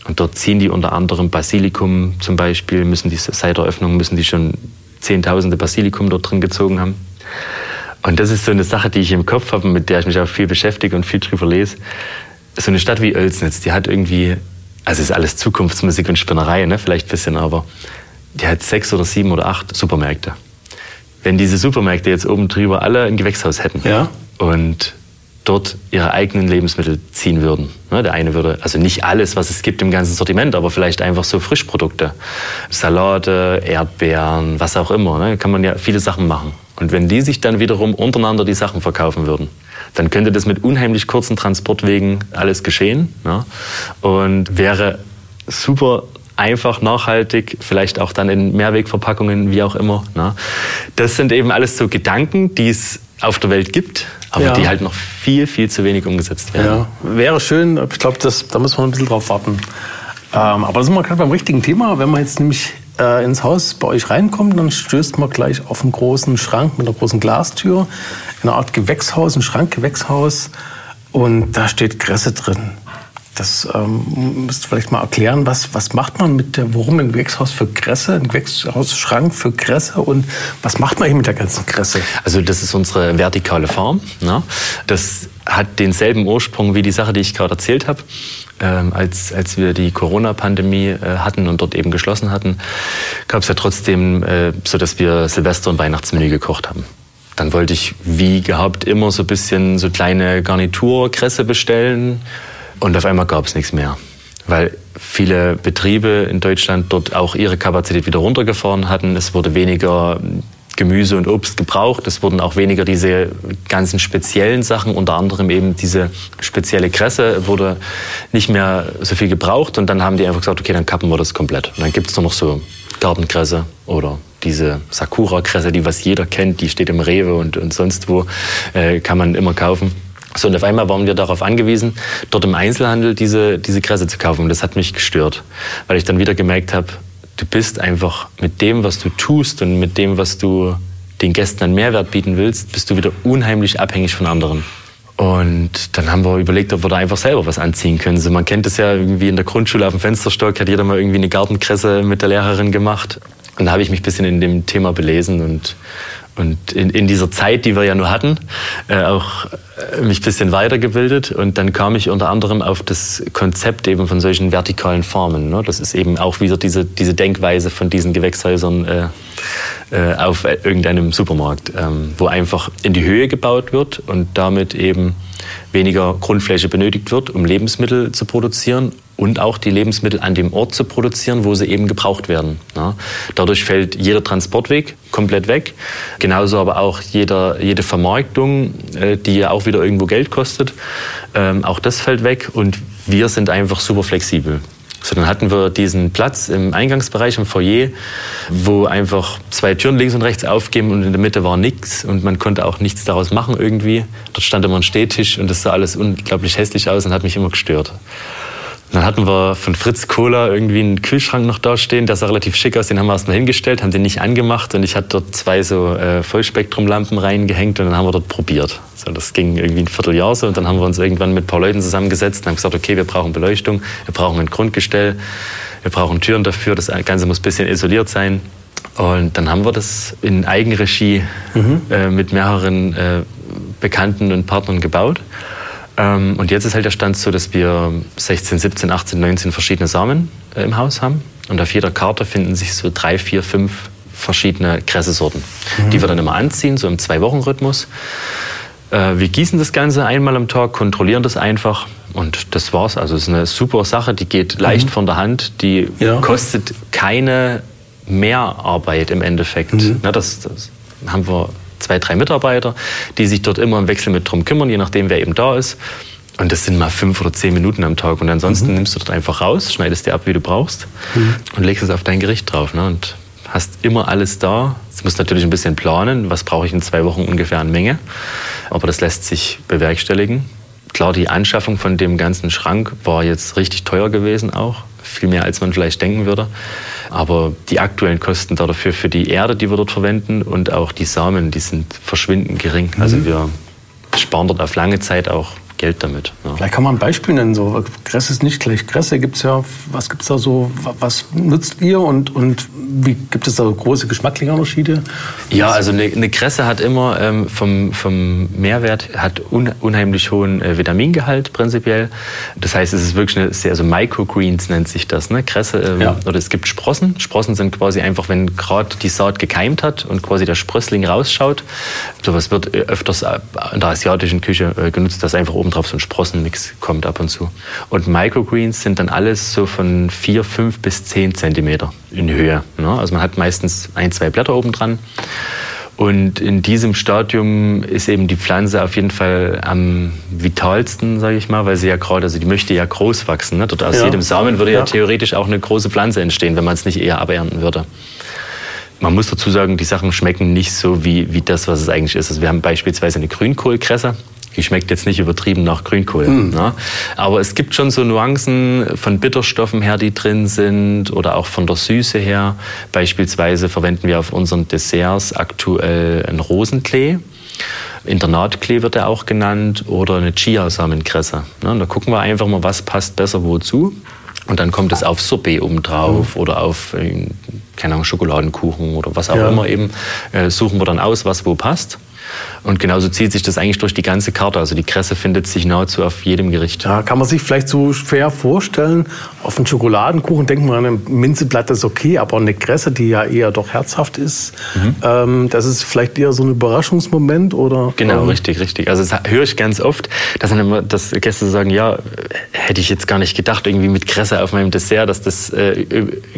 C: Und dort ziehen die unter anderem Basilikum zum Beispiel, müssen die seit der Öffnung müssen die schon Zehntausende Basilikum dort drin gezogen haben. Und das ist so eine Sache, die ich im Kopf habe, mit der ich mich auch viel beschäftige und viel drüber lese. So eine Stadt wie Oelsnitz, die hat irgendwie, also ist alles Zukunftsmusik und Spinnerei, ne? vielleicht ein bisschen, aber die hat sechs oder sieben oder acht Supermärkte. Wenn diese Supermärkte jetzt oben drüber alle ein Gewächshaus hätten ja. und dort ihre eigenen Lebensmittel ziehen würden. Ne, der eine würde, also nicht alles, was es gibt im ganzen Sortiment, aber vielleicht einfach so Frischprodukte. Salate, Erdbeeren, was auch immer. Da ne, kann man ja viele Sachen machen. Und wenn die sich dann wiederum untereinander die Sachen verkaufen würden, dann könnte das mit unheimlich kurzen Transportwegen alles geschehen ja, und wäre super einfach, nachhaltig, vielleicht auch dann in Mehrwegverpackungen, wie auch immer. Ne. Das sind eben alles so Gedanken, die es auf der Welt gibt, aber ja. die halt noch viel, viel zu wenig umgesetzt werden.
B: Ja, wäre schön. Ich glaube, da muss man ein bisschen drauf warten. Ähm, aber da sind wir gerade beim richtigen Thema. Wenn man jetzt nämlich äh, ins Haus bei euch reinkommt, dann stößt man gleich auf einen großen Schrank mit einer großen Glastür, eine Art Gewächshaus, ein Schrankgewächshaus und da steht Kresse drin. Das ähm, müsst vielleicht mal erklären. Was, was macht man mit der, warum ein Gewächshaus für Kresse, ein Gewächshausschrank für Kresse und was macht man hier mit der ganzen Kresse?
C: Also das ist unsere vertikale Farm. Ne? Das hat denselben Ursprung wie die Sache, die ich gerade erzählt habe. Ähm, als, als wir die Corona-Pandemie äh, hatten und dort eben geschlossen hatten, gab es ja trotzdem äh, so, dass wir Silvester- und Weihnachtsmenü gekocht haben. Dann wollte ich, wie gehabt, immer so ein bisschen so kleine Garniturkresse bestellen. Und auf einmal gab es nichts mehr. Weil viele Betriebe in Deutschland dort auch ihre Kapazität wieder runtergefahren hatten. Es wurde weniger Gemüse und Obst gebraucht. Es wurden auch weniger diese ganzen speziellen Sachen, unter anderem eben diese spezielle Kresse wurde nicht mehr so viel gebraucht. Und dann haben die einfach gesagt, okay, dann kappen wir das komplett. Und dann gibt es nur noch so Gartenkresse oder diese Sakura-Kresse, die was jeder kennt, die steht im Rewe und, und sonst wo, äh, kann man immer kaufen. So, und auf einmal waren wir darauf angewiesen, dort im Einzelhandel diese, diese Kresse zu kaufen. Und das hat mich gestört, weil ich dann wieder gemerkt habe, du bist einfach mit dem, was du tust und mit dem, was du den Gästen einen Mehrwert bieten willst, bist du wieder unheimlich abhängig von anderen. Und dann haben wir überlegt, ob wir da einfach selber was anziehen können. So, man kennt das ja irgendwie in der Grundschule auf dem Fensterstock, hat jeder mal irgendwie eine Gartenkresse mit der Lehrerin gemacht. Und da habe ich mich ein bisschen in dem Thema belesen und, und in, in dieser Zeit, die wir ja nur hatten, äh, auch äh, mich ein bisschen weitergebildet. Und dann kam ich unter anderem auf das Konzept eben von solchen vertikalen Formen. Ne? Das ist eben auch wieder diese, diese Denkweise von diesen Gewächshäusern äh, äh, auf irgendeinem Supermarkt, ähm, wo einfach in die Höhe gebaut wird und damit eben weniger Grundfläche benötigt wird, um Lebensmittel zu produzieren und auch die Lebensmittel an dem Ort zu produzieren, wo sie eben gebraucht werden. Ja. Dadurch fällt jeder Transportweg komplett weg. Genauso aber auch jeder, jede Vermarktung, äh, die ja auch wieder irgendwo Geld kostet. Ähm, auch das fällt weg und wir sind einfach super flexibel. So, dann hatten wir diesen Platz im Eingangsbereich, im Foyer, wo einfach zwei Türen links und rechts aufgeben und in der Mitte war nichts und man konnte auch nichts daraus machen irgendwie. Dort stand immer ein Stehtisch und das sah alles unglaublich hässlich aus und hat mich immer gestört. Dann hatten wir von Fritz Cola irgendwie einen Kühlschrank noch da stehen, der sah relativ schick aus, den haben wir erstmal hingestellt, haben den nicht angemacht und ich hatte dort zwei so äh, Vollspektrumlampen reingehängt und dann haben wir dort probiert. So, das ging irgendwie ein Vierteljahr so und dann haben wir uns irgendwann mit ein paar Leuten zusammengesetzt und haben gesagt, okay, wir brauchen Beleuchtung, wir brauchen ein Grundgestell, wir brauchen Türen dafür, das Ganze muss ein bisschen isoliert sein. Und dann haben wir das in Eigenregie mhm. äh, mit mehreren äh, Bekannten und Partnern gebaut. Ähm, und jetzt ist halt der Stand so, dass wir 16, 17, 18, 19 verschiedene Samen äh, im Haus haben. Und auf jeder Karte finden sich so drei, vier, fünf verschiedene Kressesorten, mhm. die wir dann immer anziehen, so im Zwei-Wochen-Rhythmus. Äh, wir gießen das Ganze einmal am Tag, kontrollieren das einfach und das war's. Also es ist eine super Sache, die geht leicht mhm. von der Hand, die ja. kostet keine Mehrarbeit im Endeffekt. Mhm. Na, das, das haben wir zwei, drei Mitarbeiter, die sich dort immer im Wechsel mit drum kümmern, je nachdem, wer eben da ist. Und das sind mal fünf oder zehn Minuten am Tag. Und ansonsten mhm. nimmst du dort einfach raus, schneidest dir ab, wie du brauchst mhm. und legst es auf dein Gericht drauf. Ne? Und hast immer alles da. Du musst natürlich ein bisschen planen, was brauche ich in zwei Wochen ungefähr an Menge. Aber das lässt sich bewerkstelligen. Klar, die Anschaffung von dem ganzen Schrank war jetzt richtig teuer gewesen auch. Viel mehr, als man vielleicht denken würde. Aber die aktuellen Kosten dafür für die Erde, die wir dort verwenden und auch die Samen, die sind verschwindend gering. Also mhm. wir sparen dort auf lange Zeit auch Geld damit.
B: Ja. Vielleicht kann man ein Beispiel nennen. So, Kresse ist nicht gleich Kresse. Gibt's ja, was gibt es da so? Was nutzt ihr und, und wie, gibt es da große geschmackliche Unterschiede?
C: Ja, also eine, eine Kresse hat immer ähm, vom, vom Mehrwert hat un, unheimlich hohen äh, Vitamingehalt prinzipiell. Das heißt, es ist wirklich eine sehr, also Microgreens nennt sich das. Ne? Kresse ähm, ja. oder es gibt Sprossen. Sprossen sind quasi einfach, wenn gerade die Saat gekeimt hat und quasi der Sprössling rausschaut. Sowas wird äh, öfters äh, in der asiatischen Küche äh, genutzt, dass einfach obendrauf so ein Sprossenmix kommt ab und zu. Und Microgreens sind dann alles so von 4, 5 bis 10 Zentimeter in Höhe. Ne? Also man hat meistens ein, zwei Blätter oben dran. Und in diesem Stadium ist eben die Pflanze auf jeden Fall am vitalsten, sage ich mal, weil sie ja gerade, also die möchte ja groß wachsen. Ne? Dort aus ja. jedem Samen würde ja. ja theoretisch auch eine große Pflanze entstehen, wenn man es nicht eher abernten würde. Man muss dazu sagen, die Sachen schmecken nicht so wie, wie das, was es eigentlich ist. Also wir haben beispielsweise eine Grünkohlkresse. Die schmeckt jetzt nicht übertrieben nach Grünkohl. Mm. Ne? Aber es gibt schon so Nuancen von Bitterstoffen her, die drin sind oder auch von der Süße her. Beispielsweise verwenden wir auf unseren Desserts aktuell einen Rosenklee. Internatklee wird er auch genannt oder eine Chiasamenkresse. Ne? Da gucken wir einfach mal, was passt besser wozu. Und dann kommt es auf Sorbet oben drauf mhm. oder auf, äh, keine Ahnung, Schokoladenkuchen oder was auch ja. immer eben. Äh, suchen wir dann aus, was wo passt. Und genauso zieht sich das eigentlich durch die ganze Karte. Also die Kresse findet sich nahezu auf jedem Gericht.
B: Ja, kann man sich vielleicht so schwer vorstellen. Auf einen Schokoladenkuchen denkt man, ein Minzeblatt ist okay, aber eine Kresse, die ja eher doch herzhaft ist, mhm. ähm, das ist vielleicht eher so ein Überraschungsmoment oder?
C: Genau,
B: ähm,
C: richtig, richtig. Also das höre ich ganz oft, dass dann immer, dass Gäste sagen, ja, hätte ich jetzt gar nicht gedacht, irgendwie mit Kresse auf meinem Dessert, dass das äh,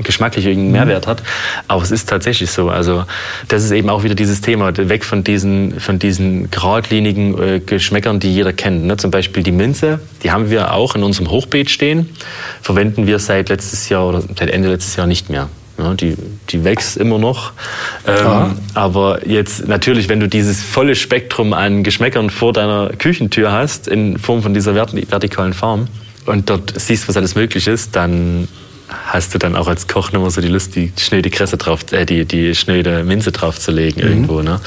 C: geschmacklich irgendeinen mhm. Mehrwert hat. Aber es ist tatsächlich so. Also das ist eben auch wieder dieses Thema, weg von diesen von diesen geradlinigen äh, Geschmäckern, die jeder kennt. Ne? Zum Beispiel die Minze, die haben wir auch in unserem Hochbeet stehen, verwenden wir seit letztes Jahr oder seit Ende letztes Jahr nicht mehr. Ja, die, die wächst immer noch. Ähm, aber jetzt natürlich, wenn du dieses volle Spektrum an Geschmäckern vor deiner Küchentür hast, in Form von dieser vertikalen Farm, und dort siehst, was alles möglich ist, dann hast du dann auch als Koch immer so die Lust, die schnöde Kresse drauf, äh, die, die schnöde Minze draufzulegen mhm. irgendwo. Ne?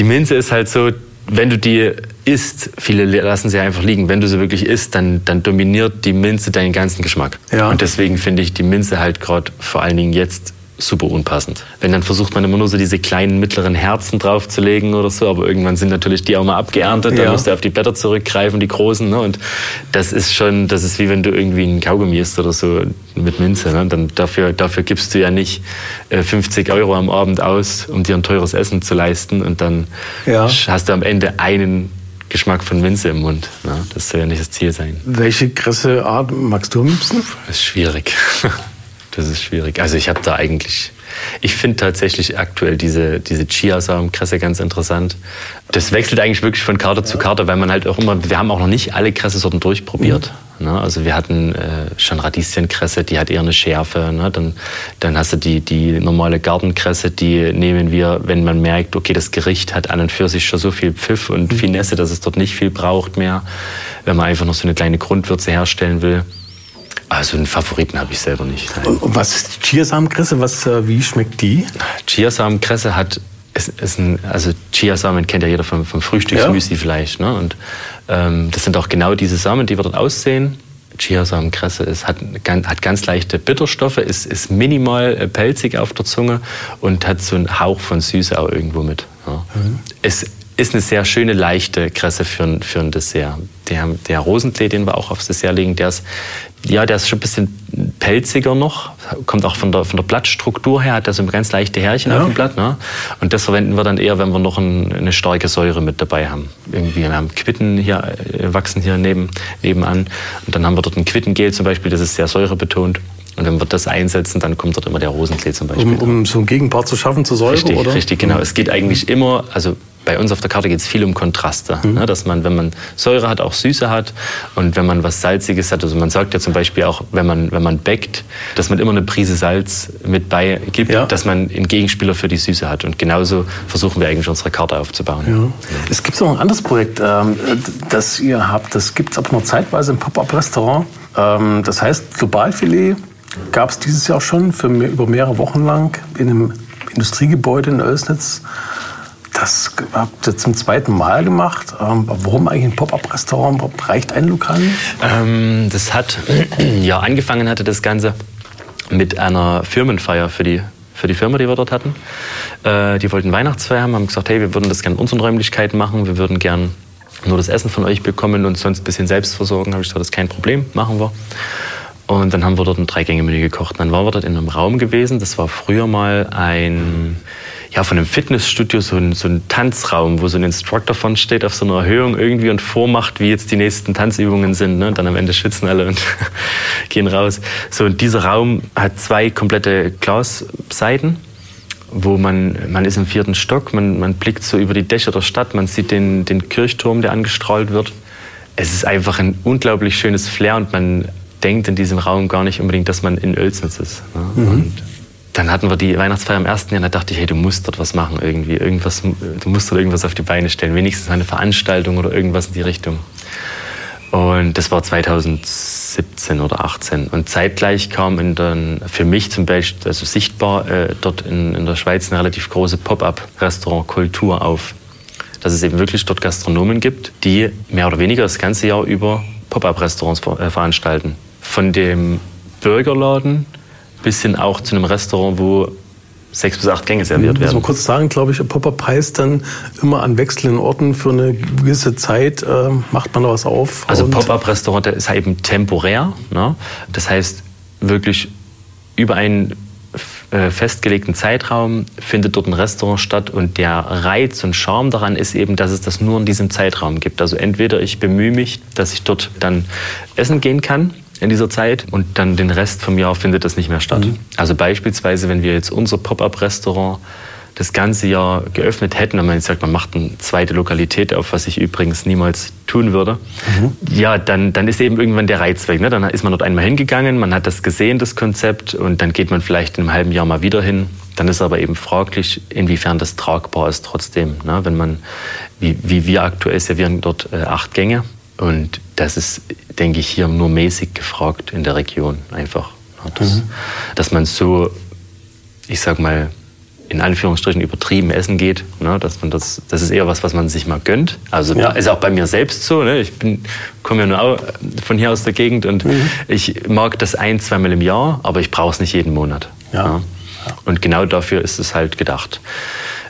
C: Die Minze ist halt so, wenn du die isst, viele lassen sie einfach liegen. Wenn du sie wirklich isst, dann, dann dominiert die Minze deinen ganzen Geschmack. Ja. Und deswegen finde ich die Minze halt gerade vor allen Dingen jetzt super unpassend. Wenn dann versucht man immer nur so diese kleinen mittleren Herzen draufzulegen oder so, aber irgendwann sind natürlich die auch mal abgeerntet, ja. dann musst du auf die Blätter zurückgreifen, die großen. Ne? Und das ist schon, das ist wie wenn du irgendwie ein Kaugummi isst oder so mit Minze. Ne? Dann dafür, dafür gibst du ja nicht 50 äh, Euro am Abend aus, um dir ein teures Essen zu leisten und dann ja. hast du am Ende einen Geschmack von Minze im Mund. Ne? Das soll ja nicht das Ziel sein.
B: Welche Kresseart magst du am liebsten?
C: Das ist schwierig. Das ist schwierig. Also ich habe da eigentlich, ich finde tatsächlich aktuell diese, diese Chiasamenkresse ganz interessant. Das wechselt eigentlich wirklich von Karte zu Karte, weil man halt auch immer, wir haben auch noch nicht alle Kressesorten durchprobiert. Mhm. Ne? Also wir hatten äh, schon Radieschenkresse, die hat eher eine Schärfe. Ne? Dann, dann hast du die, die normale Gartenkresse, die nehmen wir, wenn man merkt, okay, das Gericht hat an und für sich schon so viel Pfiff und mhm. Finesse, dass es dort nicht viel braucht mehr, wenn man einfach noch so eine kleine Grundwürze herstellen will. Also einen Favoriten habe ich selber nicht.
B: Und, und was ist Chiasamenkresse? Was, äh, wie schmeckt die?
C: Chiasamenkresse hat ist, ist ein, also Chiasamen kennt ja jeder vom, vom Frühstücksmüsli ja. vielleicht. Ne? Und ähm, das sind auch genau diese Samen, die wir dort aussehen. Chiasamenkresse ist, hat, hat ganz leichte Bitterstoffe, ist, ist minimal äh, pelzig auf der Zunge und hat so einen Hauch von Süße auch irgendwo mit. Ja. Mhm. Es ist eine sehr schöne, leichte Kresse für ein, für ein Dessert. Der, der Rosenklee, den wir auch aufs Dessert legen, der ist, ja, der ist schon ein bisschen pelziger noch. Kommt auch von der, von der Blattstruktur her, hat der so ganz leichte Härchen ja. auf dem Blatt. Ne? Und das verwenden wir dann eher, wenn wir noch ein, eine starke Säure mit dabei haben. Irgendwie, wir haben Quitten hier, äh, wachsen hier neben, nebenan. Und dann haben wir dort ein Quittengel zum Beispiel, das ist sehr säurebetont. Und wenn wir das einsetzen, dann kommt dort immer der Rosenklee zum Beispiel.
B: Um, um so ein Gegenpart zu schaffen zur Säure,
C: richtig,
B: oder?
C: Richtig, genau. Es geht eigentlich immer, also bei uns auf der Karte geht es viel um Kontraste. Mhm. Ne? Dass man, wenn man Säure hat, auch Süße hat. Und wenn man was Salziges hat, also man sagt ja zum Beispiel auch, wenn man, wenn man backt, dass man immer eine Prise Salz mit bei gibt, ja. dass man einen Gegenspieler für die Süße hat. Und genauso versuchen wir eigentlich unsere Karte aufzubauen.
B: Ja. Es gibt noch ein anderes Projekt, ähm, das ihr habt. Das gibt es aber nur zeitweise im Pop-Up-Restaurant. Ähm, das heißt Globalfilet. Gab es dieses Jahr schon für mehr, über mehrere Wochen lang in einem Industriegebäude in Oelsnitz. Das habt ihr zum zweiten Mal gemacht. Ähm, warum eigentlich ein Pop-up-Restaurant? Reicht ein Lokal nicht?
C: Ähm, das hat, ja, angefangen hatte das Ganze mit einer Firmenfeier für die, für die Firma, die wir dort hatten. Äh, die wollten Weihnachtsfeier haben, haben gesagt, hey, wir würden das gerne in unseren Räumlichkeiten machen. Wir würden gern nur das Essen von euch bekommen und sonst ein bisschen selbst versorgen. Habe ich gesagt, das ist kein Problem, machen wir. Und dann haben wir dort ein Dreigänge-Menü gekocht. Dann waren wir dort in einem Raum gewesen. Das war früher mal ein ja, von einem Fitnessstudio so ein, so ein Tanzraum, wo so ein Instructor von steht auf so einer Erhöhung irgendwie und vormacht, wie jetzt die nächsten Tanzübungen sind. Ne? Und dann am Ende schwitzen alle und gehen raus. So, und dieser Raum hat zwei komplette Glasseiten wo man, man ist im vierten Stock, man, man blickt so über die Dächer der Stadt, man sieht den, den Kirchturm, der angestrahlt wird. Es ist einfach ein unglaublich schönes Flair und man denkt in diesem Raum gar nicht unbedingt, dass man in Oelsnitz ist. Ne? Mhm dann hatten wir die Weihnachtsfeier im ersten Jahr, da dachte ich, hey, du musst dort was machen irgendwie, irgendwas, du musst dort irgendwas auf die Beine stellen, wenigstens eine Veranstaltung oder irgendwas in die Richtung. Und das war 2017 oder 18. Und zeitgleich kam in den, für mich zum Beispiel, also sichtbar, äh, dort in, in der Schweiz eine relativ große Pop-up-Restaurant-Kultur auf. dass es eben wirklich dort Gastronomen gibt, die mehr oder weniger das ganze Jahr über Pop-up-Restaurants äh, veranstalten. Von dem Burgerladen bis hin auch zu einem Restaurant, wo sechs bis acht Gänge serviert werden.
B: Muss man kurz sagen, glaube ich, Pop-up heißt dann immer an wechselnden Orten für eine gewisse Zeit äh, macht man da was auf.
C: Also Pop-up-Restaurant ist eben temporär. Ne? Das heißt wirklich über einen äh, festgelegten Zeitraum findet dort ein Restaurant statt und der Reiz und Charme daran ist eben, dass es das nur in diesem Zeitraum gibt. Also entweder ich bemühe mich, dass ich dort dann essen gehen kann in dieser Zeit und dann den Rest vom Jahr findet das nicht mehr statt. Mhm. Also beispielsweise, wenn wir jetzt unser Pop-up-Restaurant das ganze Jahr geöffnet hätten und man jetzt sagt, man macht eine zweite Lokalität auf, was ich übrigens niemals tun würde, mhm. ja, dann, dann ist eben irgendwann der Reiz weg. Ne? Dann ist man dort einmal hingegangen, man hat das gesehen, das Konzept, und dann geht man vielleicht in einem halben Jahr mal wieder hin. Dann ist aber eben fraglich, inwiefern das tragbar ist trotzdem. Ne? Wenn man, wie, wie wir aktuell servieren, dort äh, acht Gänge. Und das ist, denke ich, hier nur mäßig gefragt in der Region einfach. Das, mhm. Dass man so, ich sag mal, in Anführungsstrichen übertrieben essen geht. Ne? Dass man das, das ist eher was, was man sich mal gönnt. Also ja. ist auch bei mir selbst so. Ne? Ich komme ja nur von hier aus der Gegend und mhm. ich mag das ein, zweimal im Jahr, aber ich brauche es nicht jeden Monat. Ja. ja. Und genau dafür ist es halt gedacht.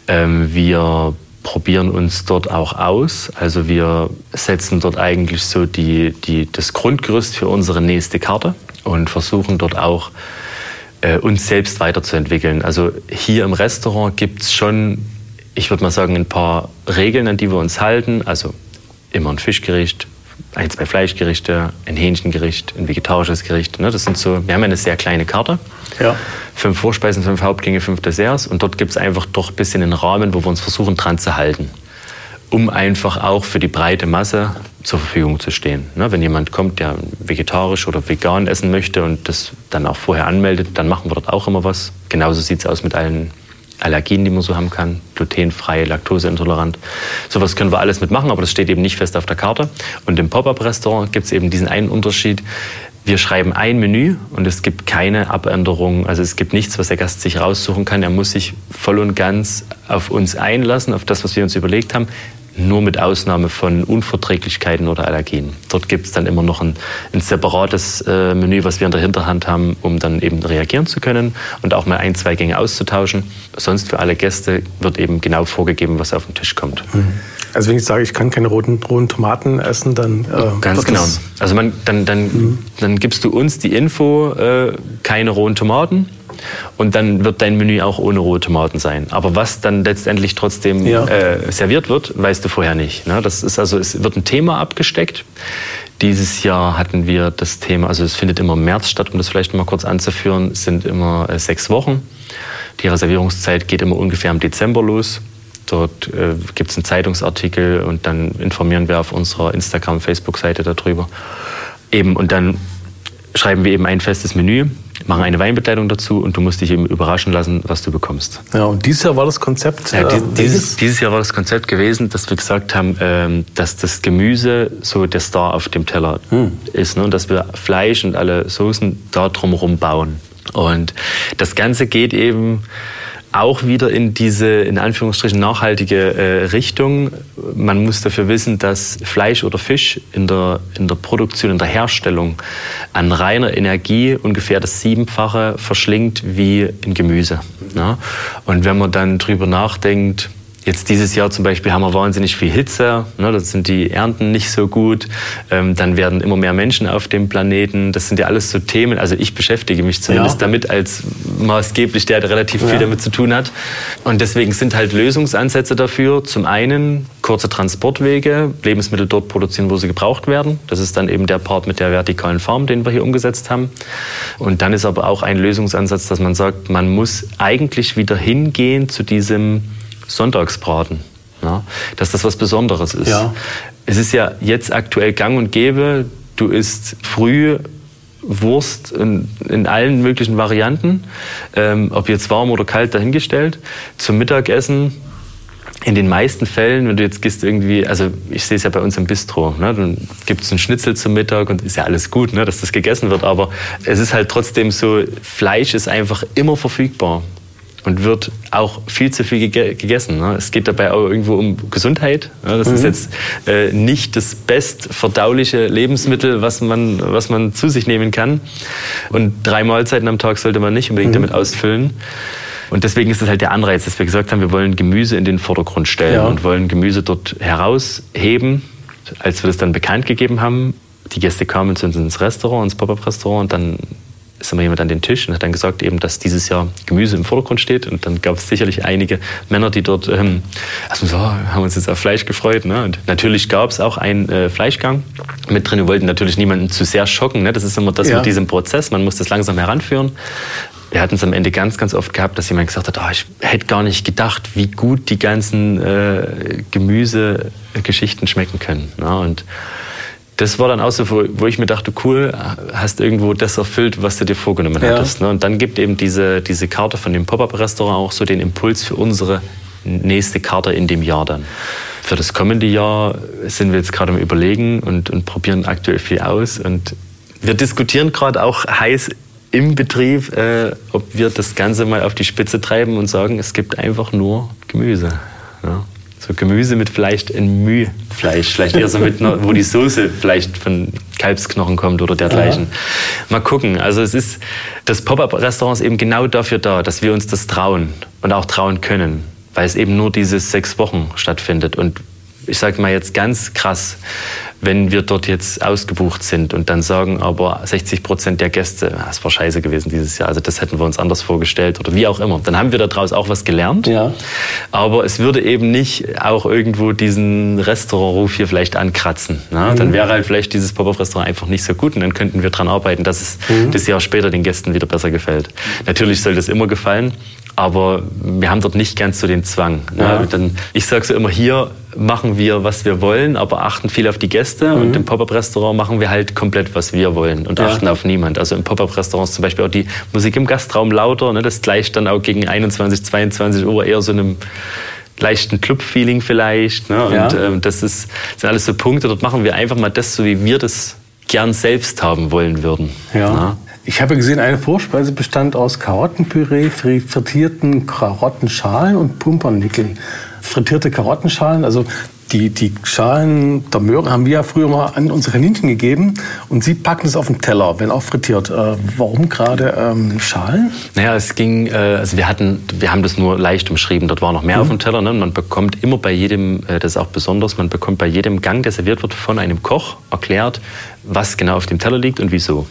C: Ähm, wir probieren uns dort auch aus. Also wir setzen dort eigentlich so die, die, das Grundgerüst für unsere nächste Karte und versuchen dort auch äh, uns selbst weiterzuentwickeln. Also hier im Restaurant gibt es schon, ich würde mal sagen, ein paar Regeln, an die wir uns halten. Also immer ein Fischgericht, ein, zwei Fleischgerichte, ein Hähnchengericht, ein vegetarisches Gericht. Ne? Das sind so, wir haben eine sehr kleine Karte. Ja. Fünf Vorspeisen, fünf Hauptgänge, fünf Desserts. Und dort gibt es einfach doch ein bisschen einen Rahmen, wo wir uns versuchen dran zu halten um einfach auch für die breite Masse zur Verfügung zu stehen. Ne, wenn jemand kommt, der vegetarisch oder vegan essen möchte und das dann auch vorher anmeldet, dann machen wir dort auch immer was. Genauso sieht es aus mit allen Allergien, die man so haben kann, glutenfrei, laktoseintolerant. Sowas können wir alles mitmachen, aber das steht eben nicht fest auf der Karte. Und im Pop-up-Restaurant gibt es eben diesen einen Unterschied. Wir schreiben ein Menü und es gibt keine Abänderungen. Also es gibt nichts, was der Gast sich raussuchen kann. Er muss sich voll und ganz auf uns einlassen, auf das, was wir uns überlegt haben nur mit Ausnahme von Unverträglichkeiten oder Allergien. Dort gibt es dann immer noch ein, ein separates äh, Menü, was wir in der Hinterhand haben, um dann eben reagieren zu können und auch mal ein, zwei Gänge auszutauschen. Sonst für alle Gäste wird eben genau vorgegeben, was auf den Tisch kommt. Mhm.
B: Also wenn ich sage, ich kann keine roten, roten Tomaten essen, dann
C: äh, ganz genau. Also man, dann, dann, mhm. dann gibst du uns die Info, äh, keine rohen Tomaten und dann wird dein Menü auch ohne rohe Tomaten sein. Aber was dann letztendlich trotzdem ja. äh, serviert wird, weißt du vorher nicht. Ne? Das ist also, es wird ein Thema abgesteckt. Dieses Jahr hatten wir das Thema, also es findet immer im März statt, um das vielleicht mal kurz anzuführen, es sind immer äh, sechs Wochen. Die Reservierungszeit geht immer ungefähr im Dezember los. Dort äh, gibt es einen Zeitungsartikel und dann informieren wir auf unserer Instagram-, Facebook-Seite darüber. Eben, und dann schreiben wir eben ein festes Menü machen eine Weinbegleitung dazu und du musst dich eben überraschen lassen, was du bekommst.
B: Ja, und dieses Jahr war das Konzept.
C: Ja, äh, dieses, dieses, Jahr war das Konzept gewesen, dass wir gesagt haben, ähm, dass das Gemüse so der Star auf dem Teller hm. ist ne? und dass wir Fleisch und alle Soßen da drumherum bauen. Und das Ganze geht eben auch wieder in diese, in Anführungsstrichen, nachhaltige äh, Richtung. Man muss dafür wissen, dass Fleisch oder Fisch in der, in der Produktion, in der Herstellung an reiner Energie ungefähr das Siebenfache verschlingt wie in Gemüse. Ja? Und wenn man dann drüber nachdenkt, Jetzt dieses Jahr zum Beispiel haben wir wahnsinnig viel Hitze, ne, das sind die Ernten nicht so gut, ähm, dann werden immer mehr Menschen auf dem Planeten, das sind ja alles so Themen, also ich beschäftige mich zumindest ja. damit als maßgeblich, der, relativ viel ja. damit zu tun hat. Und deswegen sind halt Lösungsansätze dafür, zum einen kurze Transportwege, Lebensmittel dort produzieren, wo sie gebraucht werden. Das ist dann eben der Part mit der vertikalen Farm, den wir hier umgesetzt haben. Und dann ist aber auch ein Lösungsansatz, dass man sagt, man muss eigentlich wieder hingehen zu diesem Sonntagsbraten. Ja, dass das was Besonderes ist. Ja. Es ist ja jetzt aktuell gang und gäbe, du isst früh Wurst in, in allen möglichen Varianten, ähm, ob jetzt warm oder kalt dahingestellt. Zum Mittagessen in den meisten Fällen, wenn du jetzt gehst irgendwie, also ich sehe es ja bei uns im Bistro, ne, dann gibt es einen Schnitzel zum Mittag und ist ja alles gut, ne, dass das gegessen wird, aber es ist halt trotzdem so, Fleisch ist einfach immer verfügbar. Und wird auch viel zu viel gege gegessen. Ne? Es geht dabei auch irgendwo um Gesundheit. Ne? Das mhm. ist jetzt äh, nicht das bestverdauliche Lebensmittel, was man, was man zu sich nehmen kann. Und drei Mahlzeiten am Tag sollte man nicht unbedingt mhm. damit ausfüllen. Und deswegen ist das halt der Anreiz, dass wir gesagt haben, wir wollen Gemüse in den Vordergrund stellen ja. und wollen Gemüse dort herausheben. Als wir das dann bekannt gegeben haben, die Gäste kamen zu uns ins Restaurant, ins Pop-Up-Restaurant und dann ist immer jemand an den Tisch und hat dann gesagt, eben, dass dieses Jahr Gemüse im Vordergrund steht. Und dann gab es sicherlich einige Männer, die dort, ähm, also so, haben uns jetzt auf Fleisch gefreut. Ne? Und natürlich gab es auch einen äh, Fleischgang mit drin. Wir wollten natürlich niemanden zu sehr schocken. Ne? Das ist immer das ja. mit diesem Prozess. Man muss das langsam heranführen. Wir hatten es am Ende ganz, ganz oft gehabt, dass jemand gesagt hat, oh, ich hätte gar nicht gedacht, wie gut die ganzen äh, Gemüsegeschichten schmecken können. Ne? Und das war dann auch so, wo ich mir dachte, cool, hast irgendwo das erfüllt, was du dir vorgenommen ja. hattest. Ne? Und dann gibt eben diese, diese Karte von dem Pop-Up-Restaurant auch so den Impuls für unsere nächste Karte in dem Jahr dann. Für das kommende Jahr sind wir jetzt gerade am Überlegen und, und probieren aktuell viel aus. Und wir diskutieren gerade auch heiß im Betrieb, äh, ob wir das Ganze mal auf die Spitze treiben und sagen, es gibt einfach nur Gemüse. Ja? So Gemüse mit vielleicht ein Mühfleisch, vielleicht eher so mit, wo die Soße vielleicht von Kalbsknochen kommt oder dergleichen. Ja. Mal gucken. Also es ist, das Pop-up-Restaurant ist eben genau dafür da, dass wir uns das trauen und auch trauen können, weil es eben nur diese sechs Wochen stattfindet und ich sage mal jetzt ganz krass, wenn wir dort jetzt ausgebucht sind und dann sagen aber 60 Prozent der Gäste, ah, das war scheiße gewesen dieses Jahr, also das hätten wir uns anders vorgestellt oder wie auch immer, dann haben wir daraus auch was gelernt. Ja. Aber es würde eben nicht auch irgendwo diesen Restaurantruf hier vielleicht ankratzen. Ne? Mhm. Dann wäre halt vielleicht dieses Pop-Up-Restaurant einfach nicht so gut und dann könnten wir daran arbeiten, dass es mhm. das Jahr später den Gästen wieder besser gefällt. Natürlich soll das immer gefallen, aber wir haben dort nicht ganz so den Zwang. Ne? Ja. Dann, ich sage so immer, hier machen wir, was wir wollen, aber achten viel auf die Gäste. Mhm. Und im Pop-Up-Restaurant machen wir halt komplett, was wir wollen und ja. achten auf niemand. Also im Pop-Up-Restaurant ist zum Beispiel auch die Musik im Gastraum lauter. Ne? Das gleicht dann auch gegen 21, 22 Uhr eher so einem leichten Club-Feeling vielleicht. Ne? Und ja. ähm, das ist, sind alles so Punkte. Dort machen wir einfach mal das, so wie wir das gern selbst haben wollen würden.
B: Ja. Ne? Ich habe gesehen, eine Vorspeise bestand aus Karottenpüree, frittierten Karottenschalen und Pumpernickel. Frittierte Karottenschalen, also die, die Schalen der Möhre haben wir ja früher mal an unsere Kaninchen gegeben und sie packen es auf den Teller, wenn auch frittiert. Äh, warum gerade ähm, Schalen?
C: Naja, es ging, äh, also wir hatten, wir haben das nur leicht umschrieben. Dort war noch mehr mhm. auf dem Teller. Ne? Man bekommt immer bei jedem, äh, das ist auch besonders, man bekommt bei jedem Gang, der serviert wird, von einem Koch erklärt, was genau auf dem Teller liegt und wieso.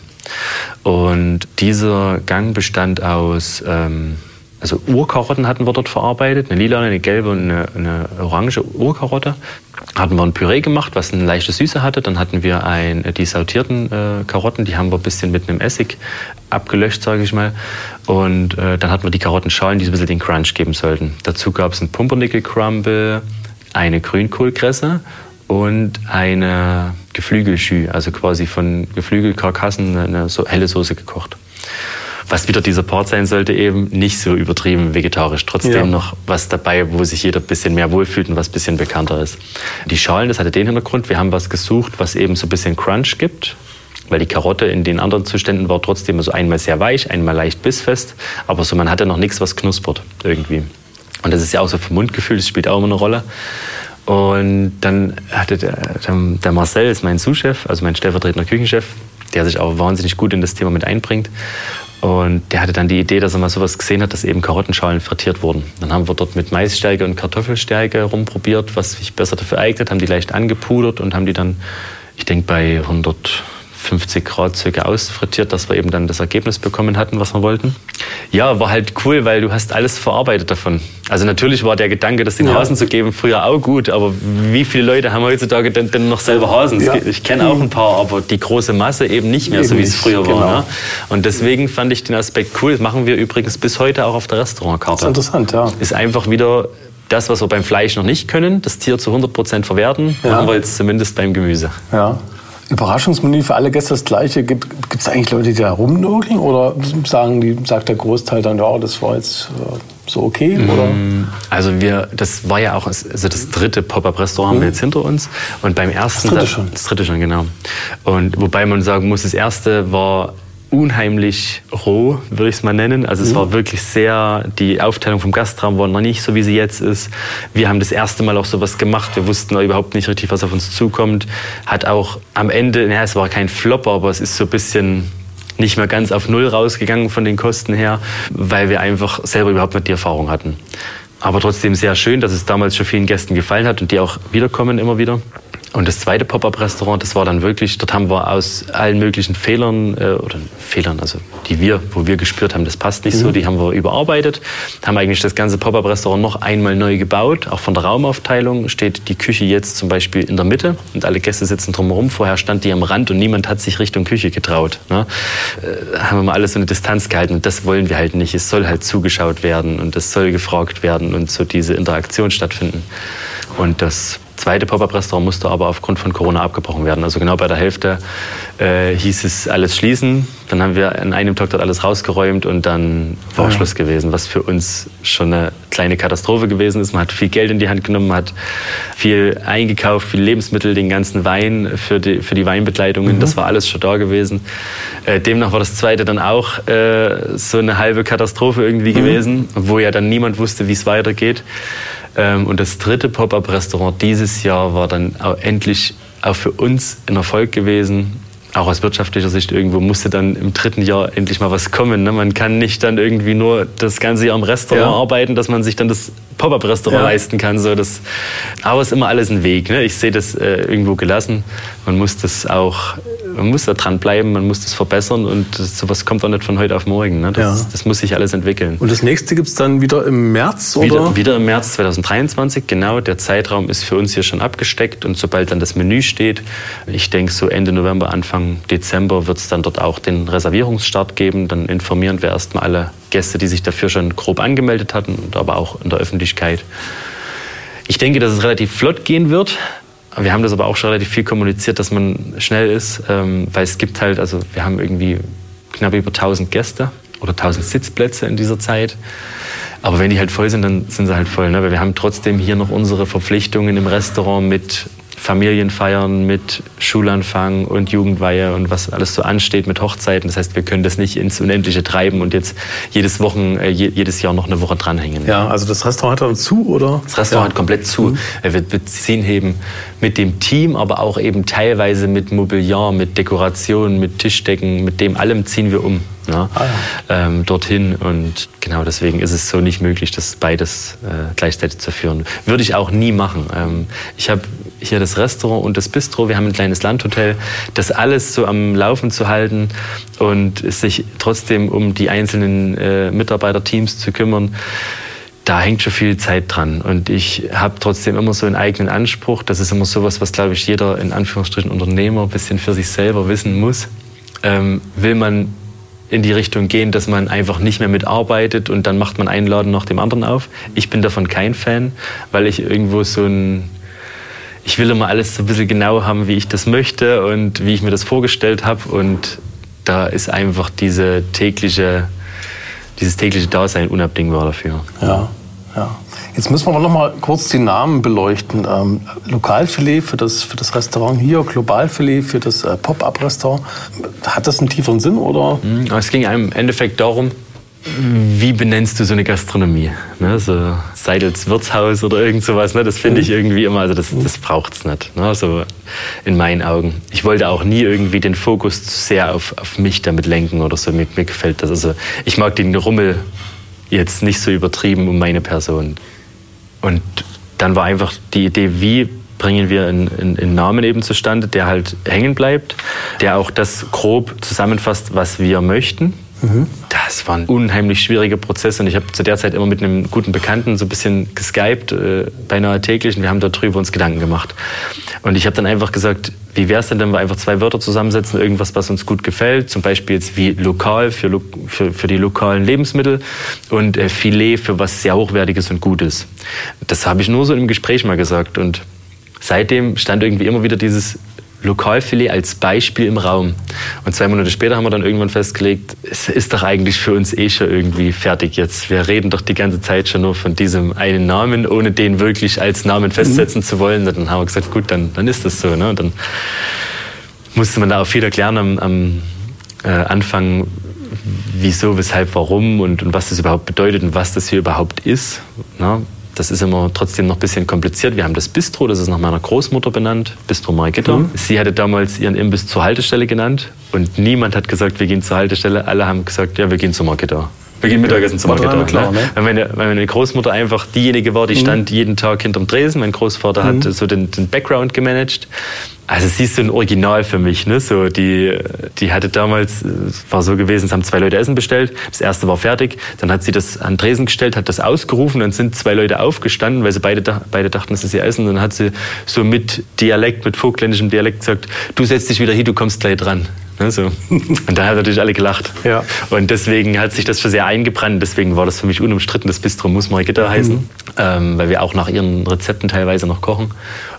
C: Und dieser Gang bestand aus, ähm, also Urkarotten hatten wir dort verarbeitet, eine lila, eine gelbe und eine, eine orange Urkarotte. Hatten wir ein Püree gemacht, was eine leichte Süße hatte. Dann hatten wir ein, die sautierten äh, Karotten, die haben wir ein bisschen mit einem Essig abgelöscht, sage ich mal. Und äh, dann hatten wir die Karottenschalen, die so ein bisschen den Crunch geben sollten. Dazu gab es ein Pumpernickel-Crumble, eine Grünkohlkresse und eine Geflügelschü, also quasi von Geflügelkarkassen eine so helle Soße gekocht. Was wieder dieser Part sein sollte, eben nicht so übertrieben vegetarisch. Trotzdem ja. noch was dabei, wo sich jeder ein bisschen mehr wohlfühlt und was ein bisschen bekannter ist. Die Schalen, das hatte den Hintergrund, wir haben was gesucht, was eben so ein bisschen Crunch gibt. Weil die Karotte in den anderen Zuständen war trotzdem so einmal sehr weich, einmal leicht bissfest. Aber so, man hatte noch nichts, was knuspert irgendwie. Und das ist ja auch so vom Mundgefühl, das spielt auch immer eine Rolle. Und dann hatte der, der Marcel, ist mein Sous-Chef, also mein stellvertretender Küchenchef, der sich auch wahnsinnig gut in das Thema mit einbringt. Und der hatte dann die Idee, dass er mal sowas gesehen hat, dass eben Karottenschalen frittiert wurden. Dann haben wir dort mit Maisstärke und Kartoffelstärke rumprobiert, was sich besser dafür eignet, haben die leicht angepudert und haben die dann, ich denke, bei 100 50 Grad circa ausfrittiert, dass wir eben dann das Ergebnis bekommen hatten, was wir wollten. Ja, war halt cool, weil du hast alles verarbeitet davon. Also natürlich war der Gedanke, das den ja. Hasen zu geben, früher auch gut, aber wie viele Leute haben heutzutage denn, denn noch selber Hasen? Ja. Ich kenne auch ein paar, aber die große Masse eben nicht mehr, eben so wie es früher genau. war. Ne? Und deswegen fand ich den Aspekt cool. Das machen wir übrigens bis heute auch auf der Restaurantkarte.
B: Das ist interessant, ja.
C: Ist einfach wieder das, was wir beim Fleisch noch nicht können, das Tier zu 100 Prozent verwerten, ja. machen wir jetzt zumindest beim Gemüse.
B: Ja. Überraschungsmenü für alle Gäste das gleiche. Gibt es eigentlich Leute, die da rumnudeln oder sagen die, sagt der Großteil dann, ja, das war jetzt äh, so okay? Oder? Mm,
C: also wir, das war ja auch also das dritte Pop-Up-Restaurant mhm. haben wir jetzt hinter uns. Und beim ersten.
B: Das dritte schon.
C: Das dritte schon, genau. Und wobei man sagen muss, das erste war unheimlich roh, würde ich es mal nennen. Also es mhm. war wirklich sehr, die Aufteilung vom Gastraum war noch nicht so, wie sie jetzt ist. Wir haben das erste Mal auch sowas gemacht. Wir wussten überhaupt nicht richtig, was auf uns zukommt. Hat auch am Ende, naja, es war kein Flopper, aber es ist so ein bisschen nicht mehr ganz auf Null rausgegangen von den Kosten her, weil wir einfach selber überhaupt nicht die Erfahrung hatten. Aber trotzdem sehr schön, dass es damals schon vielen Gästen gefallen hat und die auch wiederkommen immer wieder. Und das zweite Pop-up-Restaurant, das war dann wirklich, dort haben wir aus allen möglichen Fehlern, äh, oder Fehlern, also die wir, wo wir gespürt haben, das passt nicht mhm. so, die haben wir überarbeitet, haben eigentlich das ganze Pop-up-Restaurant noch einmal neu gebaut. Auch von der Raumaufteilung steht die Küche jetzt zum Beispiel in der Mitte und alle Gäste sitzen drumherum. Vorher stand die am Rand und niemand hat sich Richtung Küche getraut. Ne? Äh, haben wir mal alles so eine Distanz gehalten und das wollen wir halt nicht. Es soll halt zugeschaut werden und es soll gefragt werden und so diese Interaktion stattfinden. Und das zweite Pop-up-Restaurant musste aber aufgrund von Corona abgebrochen werden. Also genau bei der Hälfte äh, hieß es alles schließen. Dann haben wir an einem Tag dort alles rausgeräumt und dann war ja. Schluss gewesen, was für uns schon eine kleine Katastrophe gewesen ist. Man hat viel Geld in die Hand genommen, hat viel eingekauft, viel Lebensmittel, den ganzen Wein für die, für die Weinbegleitungen. Mhm. Das war alles schon da gewesen. Äh, demnach war das zweite dann auch äh, so eine halbe Katastrophe irgendwie mhm. gewesen, wo ja dann niemand wusste, wie es weitergeht. Ähm, und das dritte Pop-up-Restaurant dieses Jahr war dann auch endlich auch für uns ein Erfolg gewesen. Auch aus wirtschaftlicher Sicht irgendwo musste dann im dritten Jahr endlich mal was kommen. Ne? Man kann nicht dann irgendwie nur das ganze Jahr im Restaurant ja. arbeiten, dass man sich dann das Pop-up-Restaurant ja. leisten kann. So, das, aber es ist immer alles ein Weg. Ne? Ich sehe das äh, irgendwo gelassen. Man muss das auch, man muss da dranbleiben, man muss das verbessern und sowas kommt auch nicht von heute auf morgen. Ne? Das, ja. das muss sich alles entwickeln.
B: Und das nächste gibt es dann wieder im März, oder?
C: Wieder, wieder im März 2023, genau. Der Zeitraum ist für uns hier schon abgesteckt und sobald dann das Menü steht, ich denke so Ende November, Anfang Dezember wird es dann dort auch den Reservierungsstart geben. Dann informieren wir erstmal alle Gäste, die sich dafür schon grob angemeldet hatten, aber auch in der Öffentlichkeit. Ich denke, dass es relativ flott gehen wird. Wir haben das aber auch schon relativ viel kommuniziert, dass man schnell ist, ähm, weil es gibt halt, also wir haben irgendwie knapp über 1000 Gäste oder 1000 Sitzplätze in dieser Zeit. Aber wenn die halt voll sind, dann sind sie halt voll. Ne? Weil wir haben trotzdem hier noch unsere Verpflichtungen im Restaurant mit Familienfeiern mit Schulanfang und Jugendweihe und was alles so ansteht mit Hochzeiten. Das heißt, wir können das nicht ins Unendliche treiben und jetzt jedes Wochen, äh, jedes Jahr noch eine Woche dranhängen.
B: Ja, also das Restaurant hat dann zu, oder?
C: Das Restaurant ja. hat komplett zu. Mhm. Wir beziehen eben mit dem Team, aber auch eben teilweise mit Mobiliar, mit Dekoration, mit Tischdecken, mit dem allem ziehen wir um ne? ah, ja. ähm, dorthin. Und genau deswegen ist es so nicht möglich, das beides äh, gleichzeitig zu führen. Würde ich auch nie machen. Ähm, ich habe hier das Restaurant und das Bistro. Wir haben ein kleines Landhotel. Das alles so am Laufen zu halten und sich trotzdem um die einzelnen äh, Mitarbeiterteams zu kümmern da hängt schon viel Zeit dran. Und ich habe trotzdem immer so einen eigenen Anspruch. Das ist immer sowas, was, glaube ich, jeder in Anführungsstrichen Unternehmer ein bisschen für sich selber wissen muss. Ähm, will man in die Richtung gehen, dass man einfach nicht mehr mitarbeitet und dann macht man einen Laden nach dem anderen auf. Ich bin davon kein Fan, weil ich irgendwo so ein ich will immer alles so ein bisschen genau haben, wie ich das möchte und wie ich mir das vorgestellt habe. Und da ist einfach diese tägliche, dieses tägliche Dasein unabdingbar dafür.
B: Ja, ja. Jetzt müssen wir noch mal kurz die Namen beleuchten. Ähm, Lokalfilet für das, für das Restaurant hier, Globalfilet für das äh, Pop-up-Restaurant. Hat das einen tieferen Sinn oder?
C: Mhm, es ging im Endeffekt darum, wie benennst du so eine Gastronomie? Ne, so Seidels Wirtshaus oder irgend sowas, ne? das finde ich irgendwie immer, also das, das braucht es nicht, ne? so in meinen Augen. Ich wollte auch nie irgendwie den Fokus zu sehr auf, auf mich damit lenken oder so, mir, mir gefällt das. Also ich mag den Rummel jetzt nicht so übertrieben um meine Person. Und dann war einfach die Idee, wie bringen wir einen, einen, Namen eben zustande, der halt hängen bleibt, der auch das grob zusammenfasst, was wir möchten. Das war ein unheimlich schwieriger Prozess und ich habe zu der Zeit immer mit einem guten Bekannten so ein bisschen geskypt, äh, beinahe täglich und wir haben darüber uns Gedanken gemacht. Und ich habe dann einfach gesagt, wie wäre es denn, wenn wir einfach zwei Wörter zusammensetzen, irgendwas, was uns gut gefällt, zum Beispiel jetzt wie lokal für, für, für die lokalen Lebensmittel und äh, Filet für was sehr Hochwertiges und Gutes. Das habe ich nur so im Gespräch mal gesagt und seitdem stand irgendwie immer wieder dieses Lokalfilet als Beispiel im Raum. Und zwei Monate später haben wir dann irgendwann festgelegt, es ist doch eigentlich für uns eh schon irgendwie fertig jetzt. Wir reden doch die ganze Zeit schon nur von diesem einen Namen, ohne den wirklich als Namen festsetzen mhm. zu wollen. Und dann haben wir gesagt, gut, dann, dann ist das so. Ne? Und dann musste man da auch viel erklären am, am äh, anfangen, wieso, weshalb, warum und, und, was das überhaupt bedeutet und was das hier überhaupt ist. Na, das ist immer trotzdem noch ein bisschen kompliziert. Wir haben das Bistro, das ist nach meiner Großmutter benannt, Bistro Margitta. Mhm. Sie hatte damals ihren Imbiss zur Haltestelle genannt und niemand hat gesagt, wir gehen zur Haltestelle. Alle haben gesagt, ja, wir gehen zur Margitta. Gehen Mittagessen zum Marketer. Klar, ne? Weil, meine, weil meine Großmutter einfach diejenige war, die mhm. stand jeden Tag hinterm Dresen. Mein Großvater mhm. hat so den, den Background gemanagt. Also sie ist so ein Original für mich. Ne? So die, die hatte damals, es war so gewesen, es haben zwei Leute Essen bestellt. Das erste war fertig. Dann hat sie das an Dresen gestellt, hat das ausgerufen. Dann sind zwei Leute aufgestanden, weil sie beide, beide dachten, das ist ihr Essen. Und dann hat sie so mit Dialekt, mit vogtländischem Dialekt gesagt, du setzt dich wieder hier, du kommst gleich dran. Ne, so. Und da haben natürlich alle gelacht. Ja. Und deswegen hat sich das schon sehr eingebrannt. Deswegen war das für mich unumstritten. Das Bistro muss Margitta heißen, mhm. ähm, weil wir auch nach ihren Rezepten teilweise noch kochen.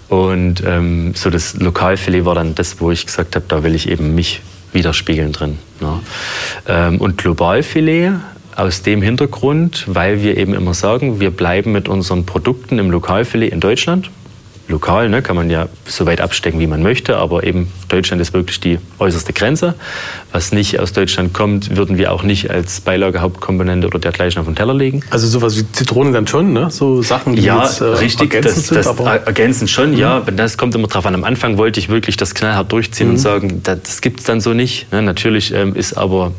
C: Und ähm, so das Lokalfilet war dann das, wo ich gesagt habe, da will ich eben mich widerspiegeln drin. Ne? Ähm, und Globalfilet aus dem Hintergrund, weil wir eben immer sagen, wir bleiben mit unseren Produkten im Lokalfilet in Deutschland lokal, ne, kann man ja so weit abstecken, wie man möchte, aber eben Deutschland ist wirklich die äußerste Grenze. Was nicht aus Deutschland kommt, würden wir auch nicht als Beilage, Hauptkomponente oder dergleichen auf den Teller legen.
B: Also sowas wie Zitrone dann schon, ne? So Sachen, die
C: ja, jetzt, äh, richtig, ergänzend das, sind, das aber ergänzen schon, mhm. ja. Das kommt immer drauf an. Am Anfang wollte ich wirklich das knallhart durchziehen mhm. und sagen, das, das gibt es dann so nicht. Ne? Natürlich ähm, ist aber,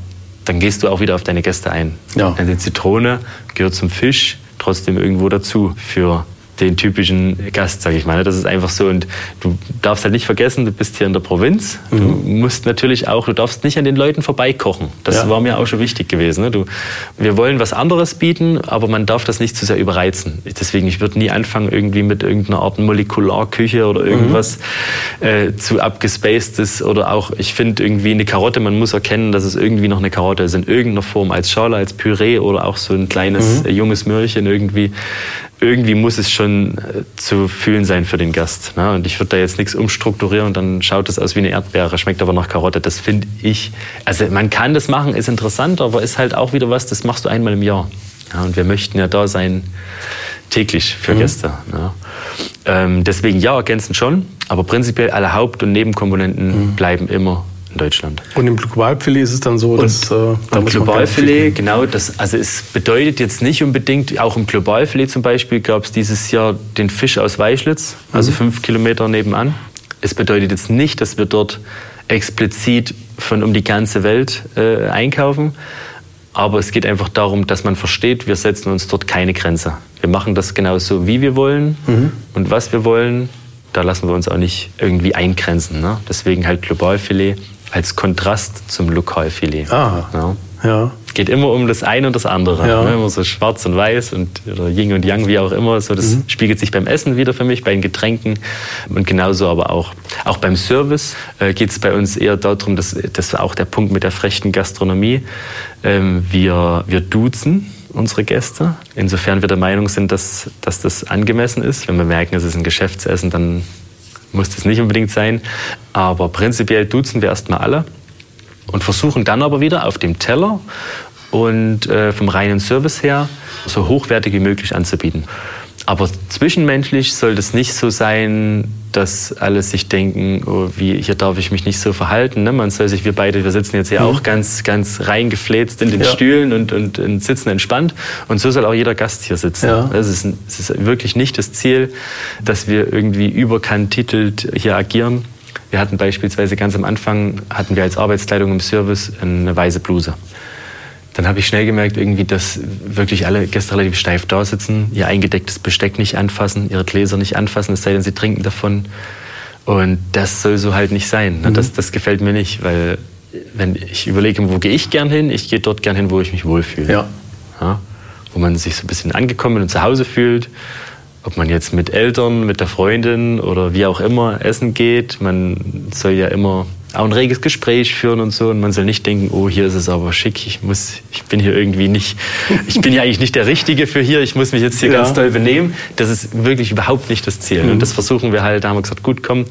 C: dann gehst du auch wieder auf deine Gäste ein. Ja. Die Zitrone gehört zum Fisch trotzdem irgendwo dazu für den typischen Gast, sage ich mal. Das ist einfach so. Und du darfst halt nicht vergessen, du bist hier in der Provinz. Du mhm. musst natürlich auch, du darfst nicht an den Leuten vorbeikochen. Das ja. war mir auch schon wichtig gewesen. Ne? Du, wir wollen was anderes bieten, aber man darf das nicht zu sehr überreizen. Deswegen, ich würde nie anfangen, irgendwie mit irgendeiner Art Molekularküche oder irgendwas mhm. äh, zu abgespacedes oder auch, ich finde irgendwie eine Karotte, man muss erkennen, dass es irgendwie noch eine Karotte ist in irgendeiner Form, als Schale, als Püree oder auch so ein kleines mhm. äh, junges Möhrchen irgendwie irgendwie muss es schon äh, zu fühlen sein für den Gast. Ne? Und ich würde da jetzt nichts umstrukturieren und dann schaut es aus wie eine Erdbeere, schmeckt aber nach Karotte. Das finde ich, also man kann das machen, ist interessant, aber ist halt auch wieder was, das machst du einmal im Jahr. Ja, und wir möchten ja da sein täglich für mhm. Gäste. Ne? Ähm, deswegen ja, ergänzen schon, aber prinzipiell alle Haupt- und Nebenkomponenten mhm. bleiben immer in Deutschland.
B: Und im Globalfilet ist es dann so, dass.
C: Und, äh, da und Globalfilet, genau, das, also es bedeutet jetzt nicht unbedingt, auch im Globalfilet zum Beispiel gab es dieses Jahr den Fisch aus Weischlitz, also mhm. fünf Kilometer nebenan. Es bedeutet jetzt nicht, dass wir dort explizit von um die ganze Welt äh, einkaufen. Aber es geht einfach darum, dass man versteht, wir setzen uns dort keine Grenze. Wir machen das genauso, wie wir wollen mhm. und was wir wollen. Da lassen wir uns auch nicht irgendwie eingrenzen. Ne? Deswegen halt Globalfilet als Kontrast zum Lokalfilet.
B: Ah, ja. ja.
C: Geht immer um das eine und das andere. Ja. Ne? Immer so schwarz und weiß und oder Yin und Yang, wie auch immer. So, das mhm. spiegelt sich beim Essen wieder für mich, bei den Getränken und genauso aber auch. Auch beim Service äh, geht es bei uns eher darum, dass das war auch der Punkt mit der frechen Gastronomie. Ähm, wir, wir duzen unsere Gäste. Insofern wir der Meinung sind, dass, dass das angemessen ist. Wenn wir merken, es ist ein Geschäftsessen, dann muss das nicht unbedingt sein. Aber prinzipiell duzen wir erstmal alle und versuchen dann aber wieder auf dem Teller und äh, vom reinen Service her so hochwertig wie möglich anzubieten. Aber zwischenmenschlich soll das nicht so sein, dass alle sich denken, oh, wie, hier darf ich mich nicht so verhalten. Ne? Man soll sich, wir beide, wir sitzen jetzt hier mhm. auch ganz, ganz reingefläzt in den ja. Stühlen und, und, und, sitzen entspannt. Und so soll auch jeder Gast hier sitzen. Ja. Es, ist, es ist wirklich nicht das Ziel, dass wir irgendwie überkantitelt hier agieren. Wir hatten beispielsweise ganz am Anfang, hatten wir als Arbeitskleidung im Service eine weiße Bluse dann habe ich schnell gemerkt, irgendwie, dass wirklich alle Gäste relativ steif da sitzen, ihr eingedecktes Besteck nicht anfassen, ihre Gläser nicht anfassen, es sei denn, sie trinken davon. Und das soll so halt nicht sein. Mhm. Das, das gefällt mir nicht, weil wenn ich überlege, wo gehe ich gern hin, ich gehe dort gern hin, wo ich mich wohlfühle. Ja. ja. Wo man sich so ein bisschen angekommen und zu Hause fühlt. Ob man jetzt mit Eltern, mit der Freundin oder wie auch immer essen geht. Man soll ja immer auch ein reges Gespräch führen und so. Und man soll nicht denken, oh, hier ist es aber schick, ich muss, ich bin hier irgendwie nicht, ich bin ja eigentlich nicht der Richtige für hier, ich muss mich jetzt hier ja. ganz toll benehmen. Das ist wirklich überhaupt nicht das Ziel. Mhm. Und das versuchen wir halt, da haben wir gesagt, gut, komm,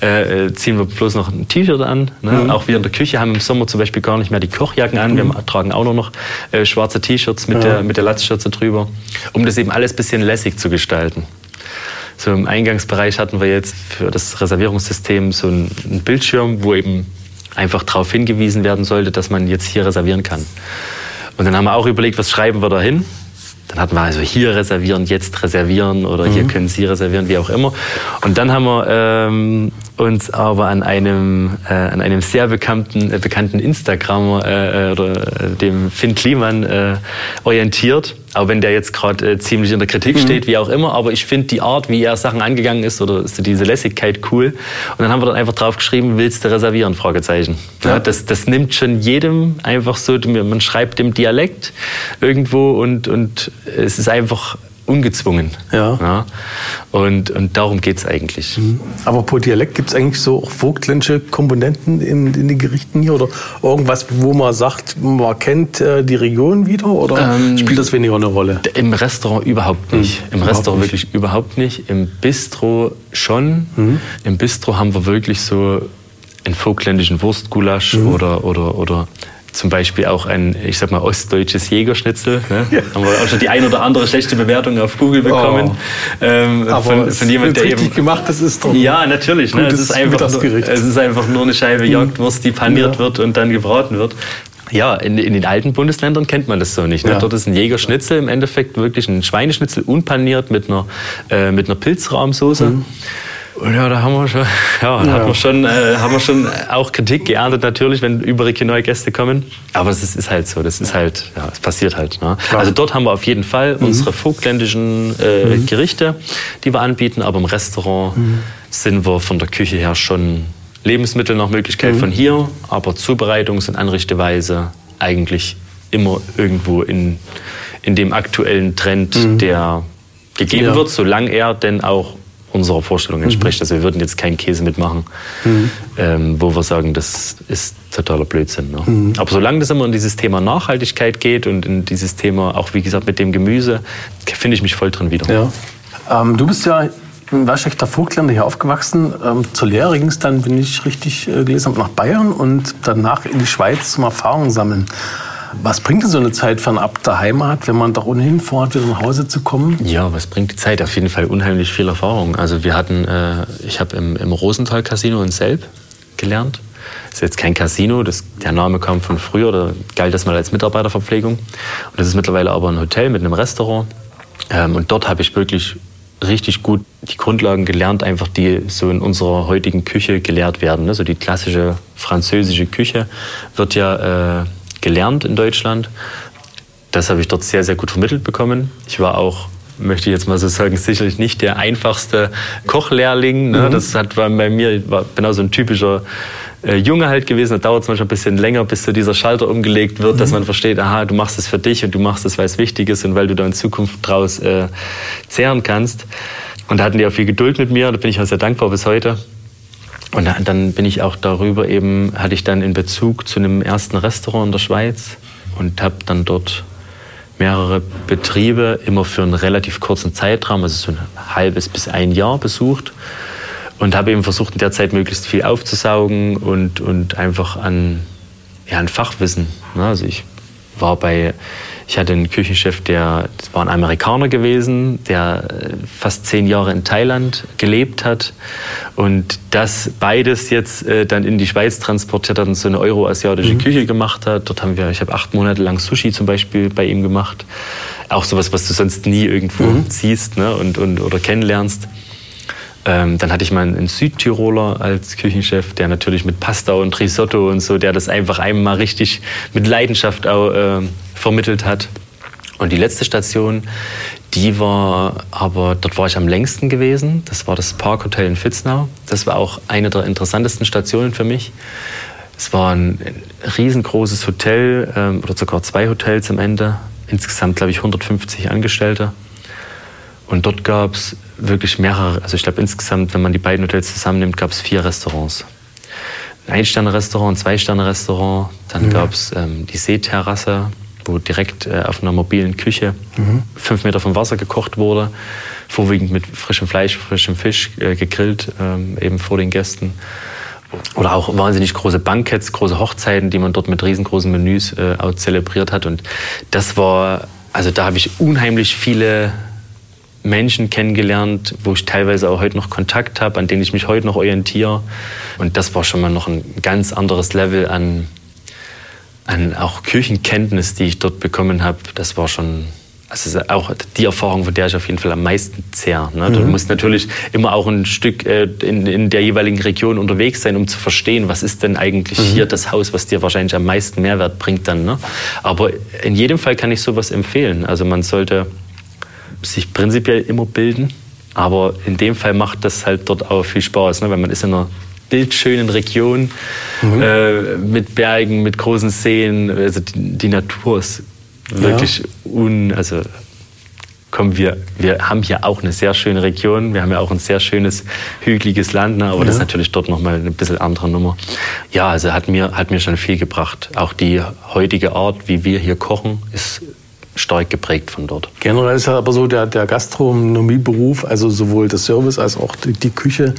C: äh, ziehen wir bloß noch ein T-Shirt an. Ne? Mhm. Auch wir in der Küche haben im Sommer zum Beispiel gar nicht mehr die Kochjacken an. Mhm. Wir tragen auch nur noch äh, schwarze T-Shirts mit, ja. der, mit der Latzschürze drüber, um das eben alles ein bisschen lässig zu gestalten. So im Eingangsbereich hatten wir jetzt für das Reservierungssystem so einen Bildschirm, wo eben einfach darauf hingewiesen werden sollte, dass man jetzt hier reservieren kann. Und dann haben wir auch überlegt, was schreiben wir da hin? Dann hatten wir also hier reservieren, jetzt reservieren oder mhm. hier können Sie reservieren, wie auch immer. Und dann haben wir ähm, uns aber an einem, äh, an einem sehr bekannten, äh, bekannten Instagrammer äh, äh oder äh, dem Finn Kliman äh, orientiert. Auch wenn der jetzt gerade äh, ziemlich in der Kritik mhm. steht, wie auch immer. Aber ich finde die Art, wie er Sachen angegangen ist oder so diese Lässigkeit cool. Und dann haben wir dann einfach drauf geschrieben, willst du reservieren? Fragezeichen. Ja. ja. das, das nimmt schon jedem einfach so, man schreibt im Dialekt irgendwo und, und es ist einfach ungezwungen. Ja. ja. Und, und darum geht es eigentlich. Mhm.
B: Aber pro Dialekt gibt es eigentlich so auch vogtländische Komponenten in, in den Gerichten hier oder irgendwas, wo man sagt, man kennt äh, die Region wieder oder ähm, spielt das weniger eine Rolle?
C: Im Restaurant überhaupt nicht. Mhm. Im überhaupt Restaurant nicht. wirklich überhaupt nicht. Im Bistro schon. Mhm. Im Bistro haben wir wirklich so einen vogtländischen Wurstgulasch mhm. oder, oder, oder zum Beispiel auch ein, ich sag mal, ostdeutsches Jägerschnitzel. Ne? Ja. Haben wir auch schon die ein oder andere schlechte Bewertung auf Google bekommen. Oh.
B: Ähm, Aber von, von jemand, der richtig eben, gemacht, das ist doch.
C: Ja, natürlich. Ne? Es, ist einfach nur, es ist einfach nur eine Scheibe mhm. Jagdwurst, die paniert ja. wird und dann gebraten wird. Ja, in, in, den alten Bundesländern kennt man das so nicht. Ne? Ja. Dort ist ein Jägerschnitzel im Endeffekt wirklich ein Schweineschnitzel unpaniert mit einer, äh, mit einer Pilzrahmsoße. Mhm. Ja, da haben wir schon, ja, ja. Haben wir schon, äh, haben wir schon auch Kritik geerntet natürlich, wenn überregionale Gäste kommen. Aber es ist, ist halt so, das ist halt, ja, es passiert halt. Ne? Also dort haben wir auf jeden Fall mhm. unsere vogtländischen äh, mhm. Gerichte, die wir anbieten, aber im Restaurant mhm. sind wir von der Küche her schon Lebensmittel nach Möglichkeit mhm. von hier, aber Zubereitungs- und Anrichteweise eigentlich immer irgendwo in, in dem aktuellen Trend, mhm. der gegeben ja. wird, solange er denn auch unserer Vorstellung entspricht. Mhm. Also wir würden jetzt keinen Käse mitmachen, mhm. ähm, wo wir sagen, das ist totaler Blödsinn. Ne? Mhm. Aber solange das immer in dieses Thema Nachhaltigkeit geht und in dieses Thema, auch wie gesagt mit dem Gemüse, finde ich mich voll drin wieder.
B: Ja. Ähm, du bist ja in Waschechter Vogtländer hier aufgewachsen. Ähm, zur Lehre ging es dann, wenn ich richtig äh, gelesen habe, nach Bayern und danach in die Schweiz zum Erfahrung sammeln. Was bringt denn so eine Zeit fernab der Heimat, wenn man doch ohnehin vorhat, wieder nach Hause zu kommen?
C: Ja, was bringt die Zeit? Auf jeden Fall unheimlich viel Erfahrung. Also wir hatten, äh, ich habe im, im Rosenthal Casino in Selb gelernt. Das ist jetzt kein Casino, das, der Name kam von früher, da galt das mal als Mitarbeiterverpflegung. Und das ist mittlerweile aber ein Hotel mit einem Restaurant. Ähm, und dort habe ich wirklich richtig gut die Grundlagen gelernt, einfach die so in unserer heutigen Küche gelehrt werden. Also die klassische französische Küche wird ja äh, gelernt in Deutschland. Das habe ich dort sehr, sehr gut vermittelt bekommen. Ich war auch möchte ich jetzt mal so sagen, sicherlich nicht der einfachste Kochlehrling. Ne? Mhm. Das hat war bei mir war genau so ein typischer äh, Junge halt gewesen. Da dauert es manchmal ein bisschen länger, bis so dieser Schalter umgelegt wird, mhm. dass man versteht, aha, du machst es für dich und du machst es, weil es wichtig ist und weil du da in Zukunft draus äh, zehren kannst. Und da hatten die auch viel Geduld mit mir. Da bin ich auch sehr dankbar bis heute. Und dann bin ich auch darüber eben, hatte ich dann in Bezug zu einem ersten Restaurant in der Schweiz und habe dann dort mehrere Betriebe immer für einen relativ kurzen Zeitraum, also so ein halbes bis ein Jahr besucht und habe eben versucht, in der Zeit möglichst viel aufzusaugen und, und einfach an, ja, an Fachwissen. Ne? Also ich war bei ich hatte einen Küchenchef, der war ein Amerikaner gewesen, der äh, fast zehn Jahre in Thailand gelebt hat und das beides jetzt äh, dann in die Schweiz transportiert hat und so eine euroasiatische mhm. Küche gemacht hat. Dort haben wir, ich habe acht Monate lang Sushi zum Beispiel bei ihm gemacht. Auch sowas, was du sonst nie irgendwo mhm. siehst ne, und, und, oder kennenlernst. Ähm, dann hatte ich mal einen Südtiroler als Küchenchef, der natürlich mit Pasta und Risotto und so, der das einfach einmal richtig mit Leidenschaft auch äh, vermittelt hat. Und die letzte Station, die war aber, dort war ich am längsten gewesen. Das war das Parkhotel in Fitznau. Das war auch eine der interessantesten Stationen für mich. Es war ein riesengroßes Hotel ähm, oder sogar zwei Hotels am Ende. Insgesamt, glaube ich, 150 Angestellte. Und dort gab es wirklich mehrere, also ich glaube insgesamt, wenn man die beiden Hotels zusammennimmt, gab es vier Restaurants. Ein Ein-Sterne-Restaurant, ein Zwei-Sterne-Restaurant, dann mhm. gab es ähm, die Seeterrasse, wo direkt äh, auf einer mobilen Küche mhm. fünf Meter vom Wasser gekocht wurde, vorwiegend mit frischem Fleisch, frischem Fisch äh, gegrillt, ähm, eben vor den Gästen. Oder auch wahnsinnig große Banketts, große Hochzeiten, die man dort mit riesengroßen Menüs äh, auch zelebriert hat. Und das war, also da habe ich unheimlich viele Menschen kennengelernt, wo ich teilweise auch heute noch Kontakt habe, an denen ich mich heute noch orientiere. Und das war schon mal noch ein ganz anderes Level an, an auch Kirchenkenntnis, die ich dort bekommen habe. Das war schon also auch die Erfahrung, von der ich auf jeden Fall am meisten zehre. Ne? Du mhm. musst natürlich immer auch ein Stück äh, in, in, der jeweiligen Region unterwegs sein, um zu verstehen, was ist denn eigentlich mhm. hier das Haus, was dir wahrscheinlich am meisten Mehrwert bringt dann. Ne? Aber in jedem Fall kann ich sowas empfehlen. Also man sollte sich prinzipiell immer bilden, aber in dem Fall macht das halt dort auch viel Spaß, ne? weil man ist in einer bildschönen Region mhm. äh, mit Bergen, mit großen Seen. Also die, die Natur ist wirklich ja. un, also kommen wir, wir haben hier auch eine sehr schöne Region. Wir haben ja auch ein sehr schönes, hügeliges Land, ne? aber ja. das ist natürlich dort nochmal eine bisschen andere Nummer. Ja, also hat mir, hat mir schon viel gebracht. Auch die heutige Art, wie wir hier kochen, ist stark geprägt von dort.
B: Generell ist ja aber so, der, der Gastronomieberuf, also sowohl das Service als auch die, die, Küche,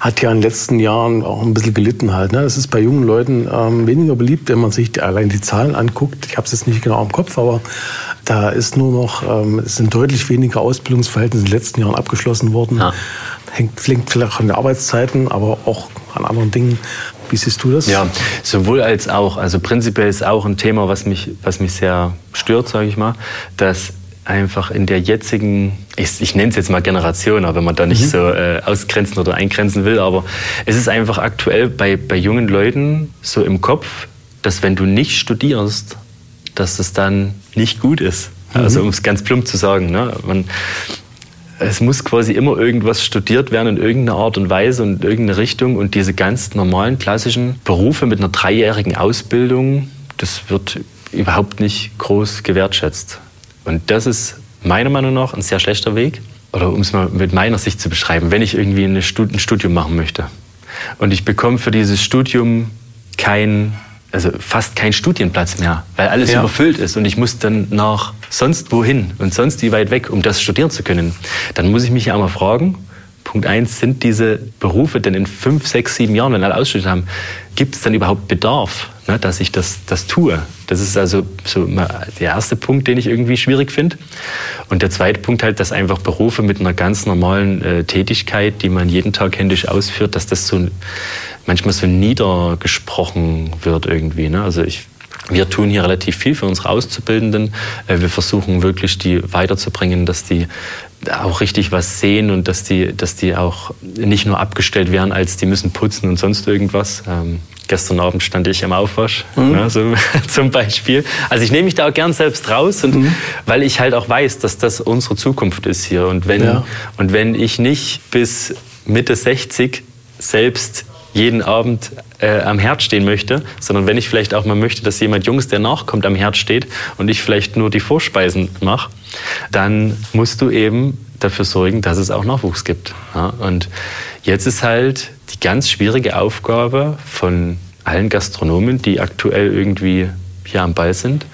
B: hat ja in den letzten Jahren auch ein bisschen gelitten halt. Ne? Das ist bei jungen Leuten ähm, weniger beliebt, wenn man sich die, allein die Zahlen anguckt. Ich habe es jetzt nicht genau im Kopf, aber da ist nur noch, ähm, es sind deutlich weniger Ausbildungsverhältnisse in den letzten Jahren abgeschlossen worden. Ja. Hängt, hängt vielleicht an den Arbeitszeiten, aber auch an anderen Dingen. Wie siehst du das?
C: Ja, sowohl als auch. Also prinzipiell ist auch ein Thema, was mich, was mich sehr stört, sage ich mal, dass einfach in der jetzigen, ich, ich nenne es jetzt mal Generation, aber wenn man da nicht mhm. so äh, ausgrenzen oder eingrenzen will, aber es ist einfach aktuell bei, bei jungen Leuten so im Kopf, dass wenn du nicht studierst, dass es dann nicht gut ist. Also mhm. um es ganz plump zu sagen. Ne? Man, es muss quasi immer irgendwas studiert werden in irgendeiner Art und Weise und in irgendeine Richtung. Und diese ganz normalen, klassischen Berufe mit einer dreijährigen Ausbildung, das wird überhaupt nicht groß gewertschätzt. Und das ist meiner Meinung nach ein sehr schlechter Weg. Oder um es mal mit meiner Sicht zu beschreiben, wenn ich irgendwie ein Studium machen möchte und ich bekomme für dieses Studium kein also fast kein Studienplatz mehr, weil alles ja. überfüllt ist und ich muss dann nach sonst wohin und sonst wie weit weg, um das studieren zu können. Dann muss ich mich ja auch mal fragen, Punkt eins, sind diese Berufe denn in fünf, sechs, sieben Jahren, wenn alle ausstudiert haben, gibt es dann überhaupt Bedarf, ne, dass ich das, das tue? Das ist also so der erste Punkt, den ich irgendwie schwierig finde. Und der zweite Punkt halt, dass einfach Berufe mit einer ganz normalen äh, Tätigkeit, die man jeden Tag händisch ausführt, dass das so manchmal so niedergesprochen wird irgendwie. Ne? Also ich wir tun hier relativ viel für unsere Auszubildenden. Äh, wir versuchen wirklich, die weiterzubringen, dass die auch richtig was sehen und dass die, dass die auch nicht nur abgestellt werden, als die müssen putzen und sonst irgendwas. Ähm, gestern Abend stand ich am Aufwasch, mhm. ne, so, zum Beispiel. Also ich nehme mich da auch gern selbst raus, und, mhm. weil ich halt auch weiß, dass das unsere Zukunft ist hier. Und wenn, ja. und wenn ich nicht bis Mitte 60 selbst jeden Abend äh, am Herd stehen möchte, sondern wenn ich vielleicht auch mal möchte, dass jemand Jungs, der nachkommt, am Herd steht und ich vielleicht nur die Vorspeisen mache, dann musst du eben dafür sorgen, dass es auch Nachwuchs gibt. Ja? Und jetzt ist halt die ganz schwierige Aufgabe von allen Gastronomen, die aktuell irgendwie hier am Ball sind,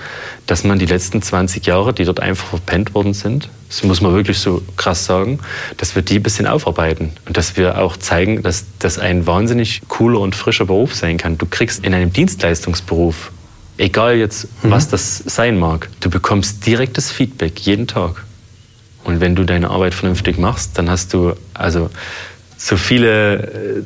C: dass man die letzten 20 Jahre, die dort einfach verpennt worden sind, das muss man wirklich so krass sagen, dass wir die ein bisschen aufarbeiten und dass wir auch zeigen, dass das ein wahnsinnig cooler und frischer Beruf sein kann. Du kriegst in einem Dienstleistungsberuf, egal jetzt mhm. was das sein mag, du bekommst direktes Feedback jeden Tag. Und wenn du deine Arbeit vernünftig machst, dann hast du also so viele äh,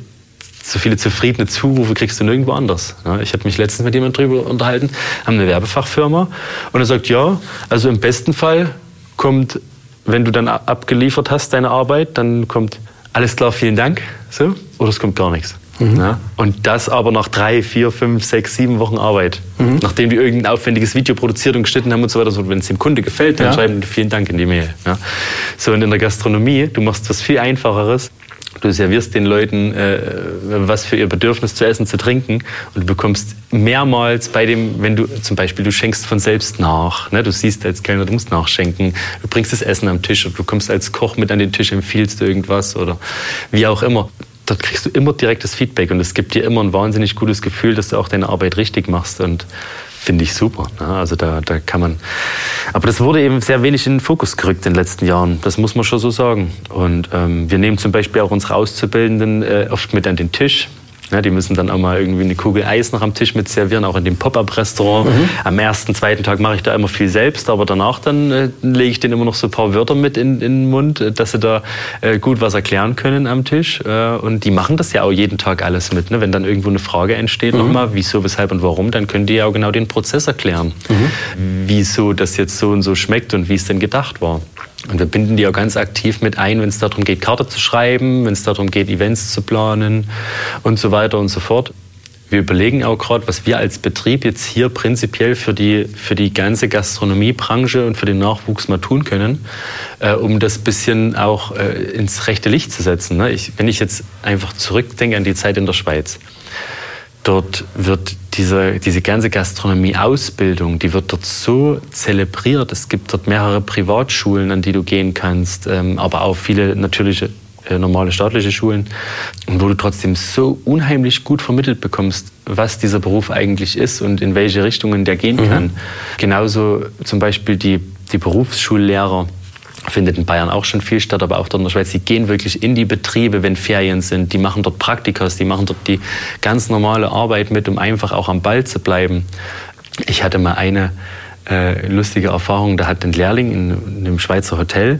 C: so viele zufriedene Zurufe kriegst du nirgendwo anders. Ich habe mich letztens mit jemandem drüber unterhalten, haben eine Werbefachfirma und er sagt, ja, also im besten Fall kommt, wenn du dann abgeliefert hast, deine Arbeit, dann kommt alles klar, vielen Dank, so, oder es kommt gar nichts. Mhm. Ja? Und das aber nach drei, vier, fünf, sechs, sieben Wochen Arbeit. Mhm. Nachdem die irgendein aufwendiges Video produziert und geschnitten haben und so weiter. So, wenn es dem Kunde gefällt, dann ja. schreiben die vielen Dank in die Mail. Ja? So, und in der Gastronomie, du machst was viel Einfacheres. Du servierst den Leuten äh, was für ihr Bedürfnis zu essen, zu trinken und du bekommst mehrmals bei dem, wenn du zum Beispiel, du schenkst von selbst nach, ne? du siehst als Kellner, du musst nachschenken, du bringst das Essen am Tisch und du kommst als Koch mit an den Tisch, empfiehlst du irgendwas oder wie auch immer. Dort kriegst du immer direktes Feedback und es gibt dir immer ein wahnsinnig gutes Gefühl, dass du auch deine Arbeit richtig machst und finde ich super. Ne? Also da, da kann man. Aber das wurde eben sehr wenig in den Fokus gerückt in den letzten Jahren. Das muss man schon so sagen. Und ähm, wir nehmen zum Beispiel auch unsere Auszubildenden äh, oft mit an den Tisch. Ja, die müssen dann auch mal irgendwie eine Kugel Eis noch am Tisch mit servieren, auch in dem Pop-Up-Restaurant. Mhm. Am ersten, zweiten Tag mache ich da immer viel selbst, aber danach dann äh, lege ich denen immer noch so ein paar Wörter mit in, in den Mund, äh, dass sie da äh, gut was erklären können am Tisch. Äh, und die machen das ja auch jeden Tag alles mit. Ne? Wenn dann irgendwo eine Frage entsteht, mhm. nochmal, wieso, weshalb und warum, dann können die ja auch genau den Prozess erklären. Mhm. Wieso das jetzt so und so schmeckt und wie es denn gedacht war. Und wir binden die auch ganz aktiv mit ein, wenn es darum geht, Karte zu schreiben, wenn es darum geht, Events zu planen und so weiter und so fort. Wir überlegen auch gerade, was wir als Betrieb jetzt hier prinzipiell für die, für die ganze Gastronomiebranche und für den Nachwuchs mal tun können, äh, um das bisschen auch äh, ins rechte Licht zu setzen. Ne? Ich, wenn ich jetzt einfach zurückdenke an die Zeit in der Schweiz, dort wird diese, diese ganze Gastronomie-Ausbildung, die wird dort so zelebriert. Es gibt dort mehrere Privatschulen, an die du gehen kannst, ähm, aber auch viele natürliche äh, normale staatliche Schulen und wo du trotzdem so unheimlich gut vermittelt bekommst, was dieser Beruf eigentlich ist und in welche Richtungen der gehen mhm. kann. Genauso zum Beispiel die, die Berufsschullehrer findet in Bayern auch schon viel statt, aber auch dort in der Schweiz. Die gehen wirklich in die Betriebe, wenn Ferien sind. Die machen dort Praktikas, die machen dort die ganz normale Arbeit mit, um einfach auch am Ball zu bleiben. Ich hatte mal eine äh, lustige Erfahrung. Da hat ein Lehrling in, in einem Schweizer Hotel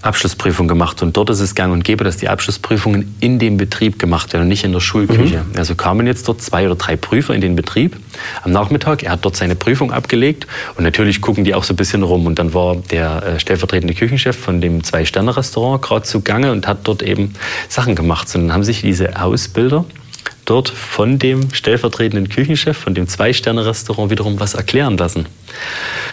C: Abschlussprüfung gemacht. Und dort ist es gang und gäbe, dass die Abschlussprüfungen in dem Betrieb gemacht werden und nicht in der Schulküche. Mhm. Also kamen jetzt dort zwei oder drei Prüfer in den Betrieb am Nachmittag. Er hat dort seine Prüfung abgelegt und natürlich gucken die auch so ein bisschen rum. Und dann war der äh, stellvertretende Küchenchef von dem Zwei-Sterne-Restaurant gerade zugange und hat dort eben Sachen gemacht. Und dann haben sich diese Ausbilder dort von dem stellvertretenden Küchenchef, von dem Zwei-Sterne-Restaurant wiederum was erklären lassen.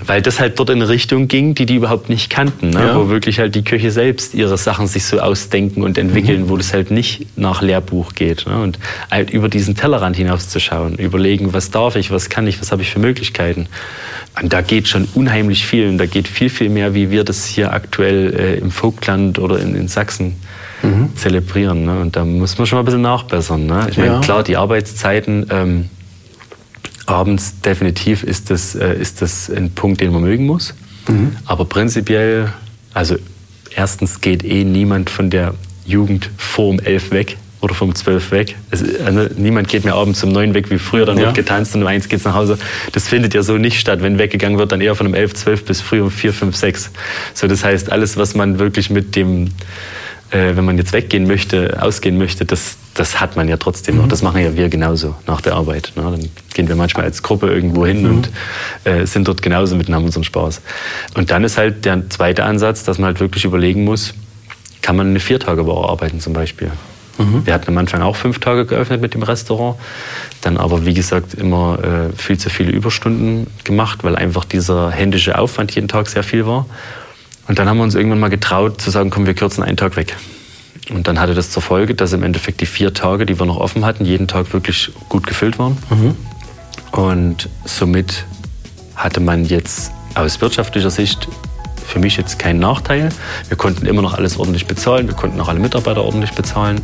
C: Weil das halt dort in eine Richtung ging, die die überhaupt nicht kannten, ne? ja. wo wirklich halt die Köche selbst ihre Sachen sich so ausdenken und entwickeln, mhm. wo das halt nicht nach Lehrbuch geht. Ne? Und halt über diesen Tellerrand hinauszuschauen, überlegen, was darf ich, was kann ich, was habe ich für Möglichkeiten. Und da geht schon unheimlich viel und da geht viel, viel mehr, wie wir das hier aktuell äh, im Vogtland oder in, in Sachsen mhm. zelebrieren. Ne? Und da muss man schon mal ein bisschen nachbessern. Ne? Ich meine, ja. klar, die Arbeitszeiten ähm, abends definitiv ist das, äh, ist das ein Punkt, den man mögen muss. Mhm. Aber prinzipiell, also erstens geht eh niemand von der Jugend vor um elf weg oder vom zwölf weg. Es, also niemand geht mehr abends um neun weg wie früher, dann ja. wird getanzt und um eins geht's nach Hause. Das findet ja so nicht statt. Wenn weggegangen wird, dann eher von um elf, zwölf bis früh um vier, fünf, sechs. So, das heißt, alles, was man wirklich mit dem äh, wenn man jetzt weggehen möchte, ausgehen möchte, das, das hat man ja trotzdem mhm. noch. Das machen ja wir genauso nach der Arbeit. Ne? Dann gehen wir manchmal als Gruppe irgendwo hin mhm. und äh, sind dort genauso mit und haben unseren Spaß. Und dann ist halt der zweite Ansatz, dass man halt wirklich überlegen muss, kann man eine Viertagewoche arbeiten zum Beispiel. Mhm. Wir hatten am Anfang auch fünf Tage geöffnet mit dem Restaurant, dann aber wie gesagt immer äh, viel zu viele Überstunden gemacht, weil einfach dieser händische Aufwand jeden Tag sehr viel war. Und dann haben wir uns irgendwann mal getraut zu sagen, komm, wir kürzen einen Tag weg. Und dann hatte das zur Folge, dass im Endeffekt die vier Tage, die wir noch offen hatten, jeden Tag wirklich gut gefüllt waren. Mhm. Und somit hatte man jetzt aus wirtschaftlicher Sicht für mich jetzt keinen Nachteil. Wir konnten immer noch alles ordentlich bezahlen, wir konnten auch alle Mitarbeiter ordentlich bezahlen.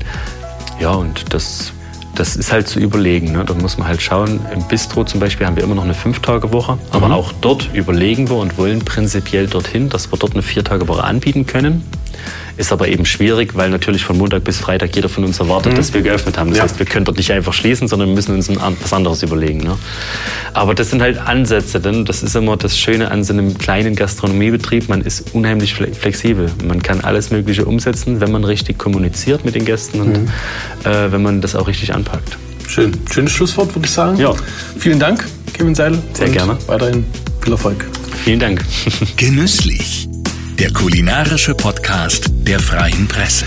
C: Ja, und das das ist halt zu überlegen. Ne? Da muss man halt schauen. Im Bistro zum Beispiel haben wir immer noch eine Fünf-Tage-Woche. Aber mhm. auch dort überlegen wir und wollen prinzipiell dorthin, dass wir dort eine Vier-Tage-Woche anbieten können. Ist aber eben schwierig, weil natürlich von Montag bis Freitag jeder von uns erwartet, mhm. dass wir geöffnet haben. Das ja. heißt, wir können dort nicht einfach schließen, sondern wir müssen uns was anderes überlegen. Ne? Aber das sind halt Ansätze, denn das ist immer das Schöne an so einem kleinen Gastronomiebetrieb. Man ist unheimlich flexibel. Man kann alles Mögliche umsetzen, wenn man richtig kommuniziert mit den Gästen und mhm. äh, wenn man das auch richtig anpackt.
B: Schön. Schönes Schlusswort, würde ich sagen.
C: Ja.
B: Vielen Dank, Kevin Seidel.
C: Sehr gerne.
B: Weiterhin viel Erfolg.
C: Vielen Dank.
A: Genüsslich der kulinarische Podcast der Freien Presse.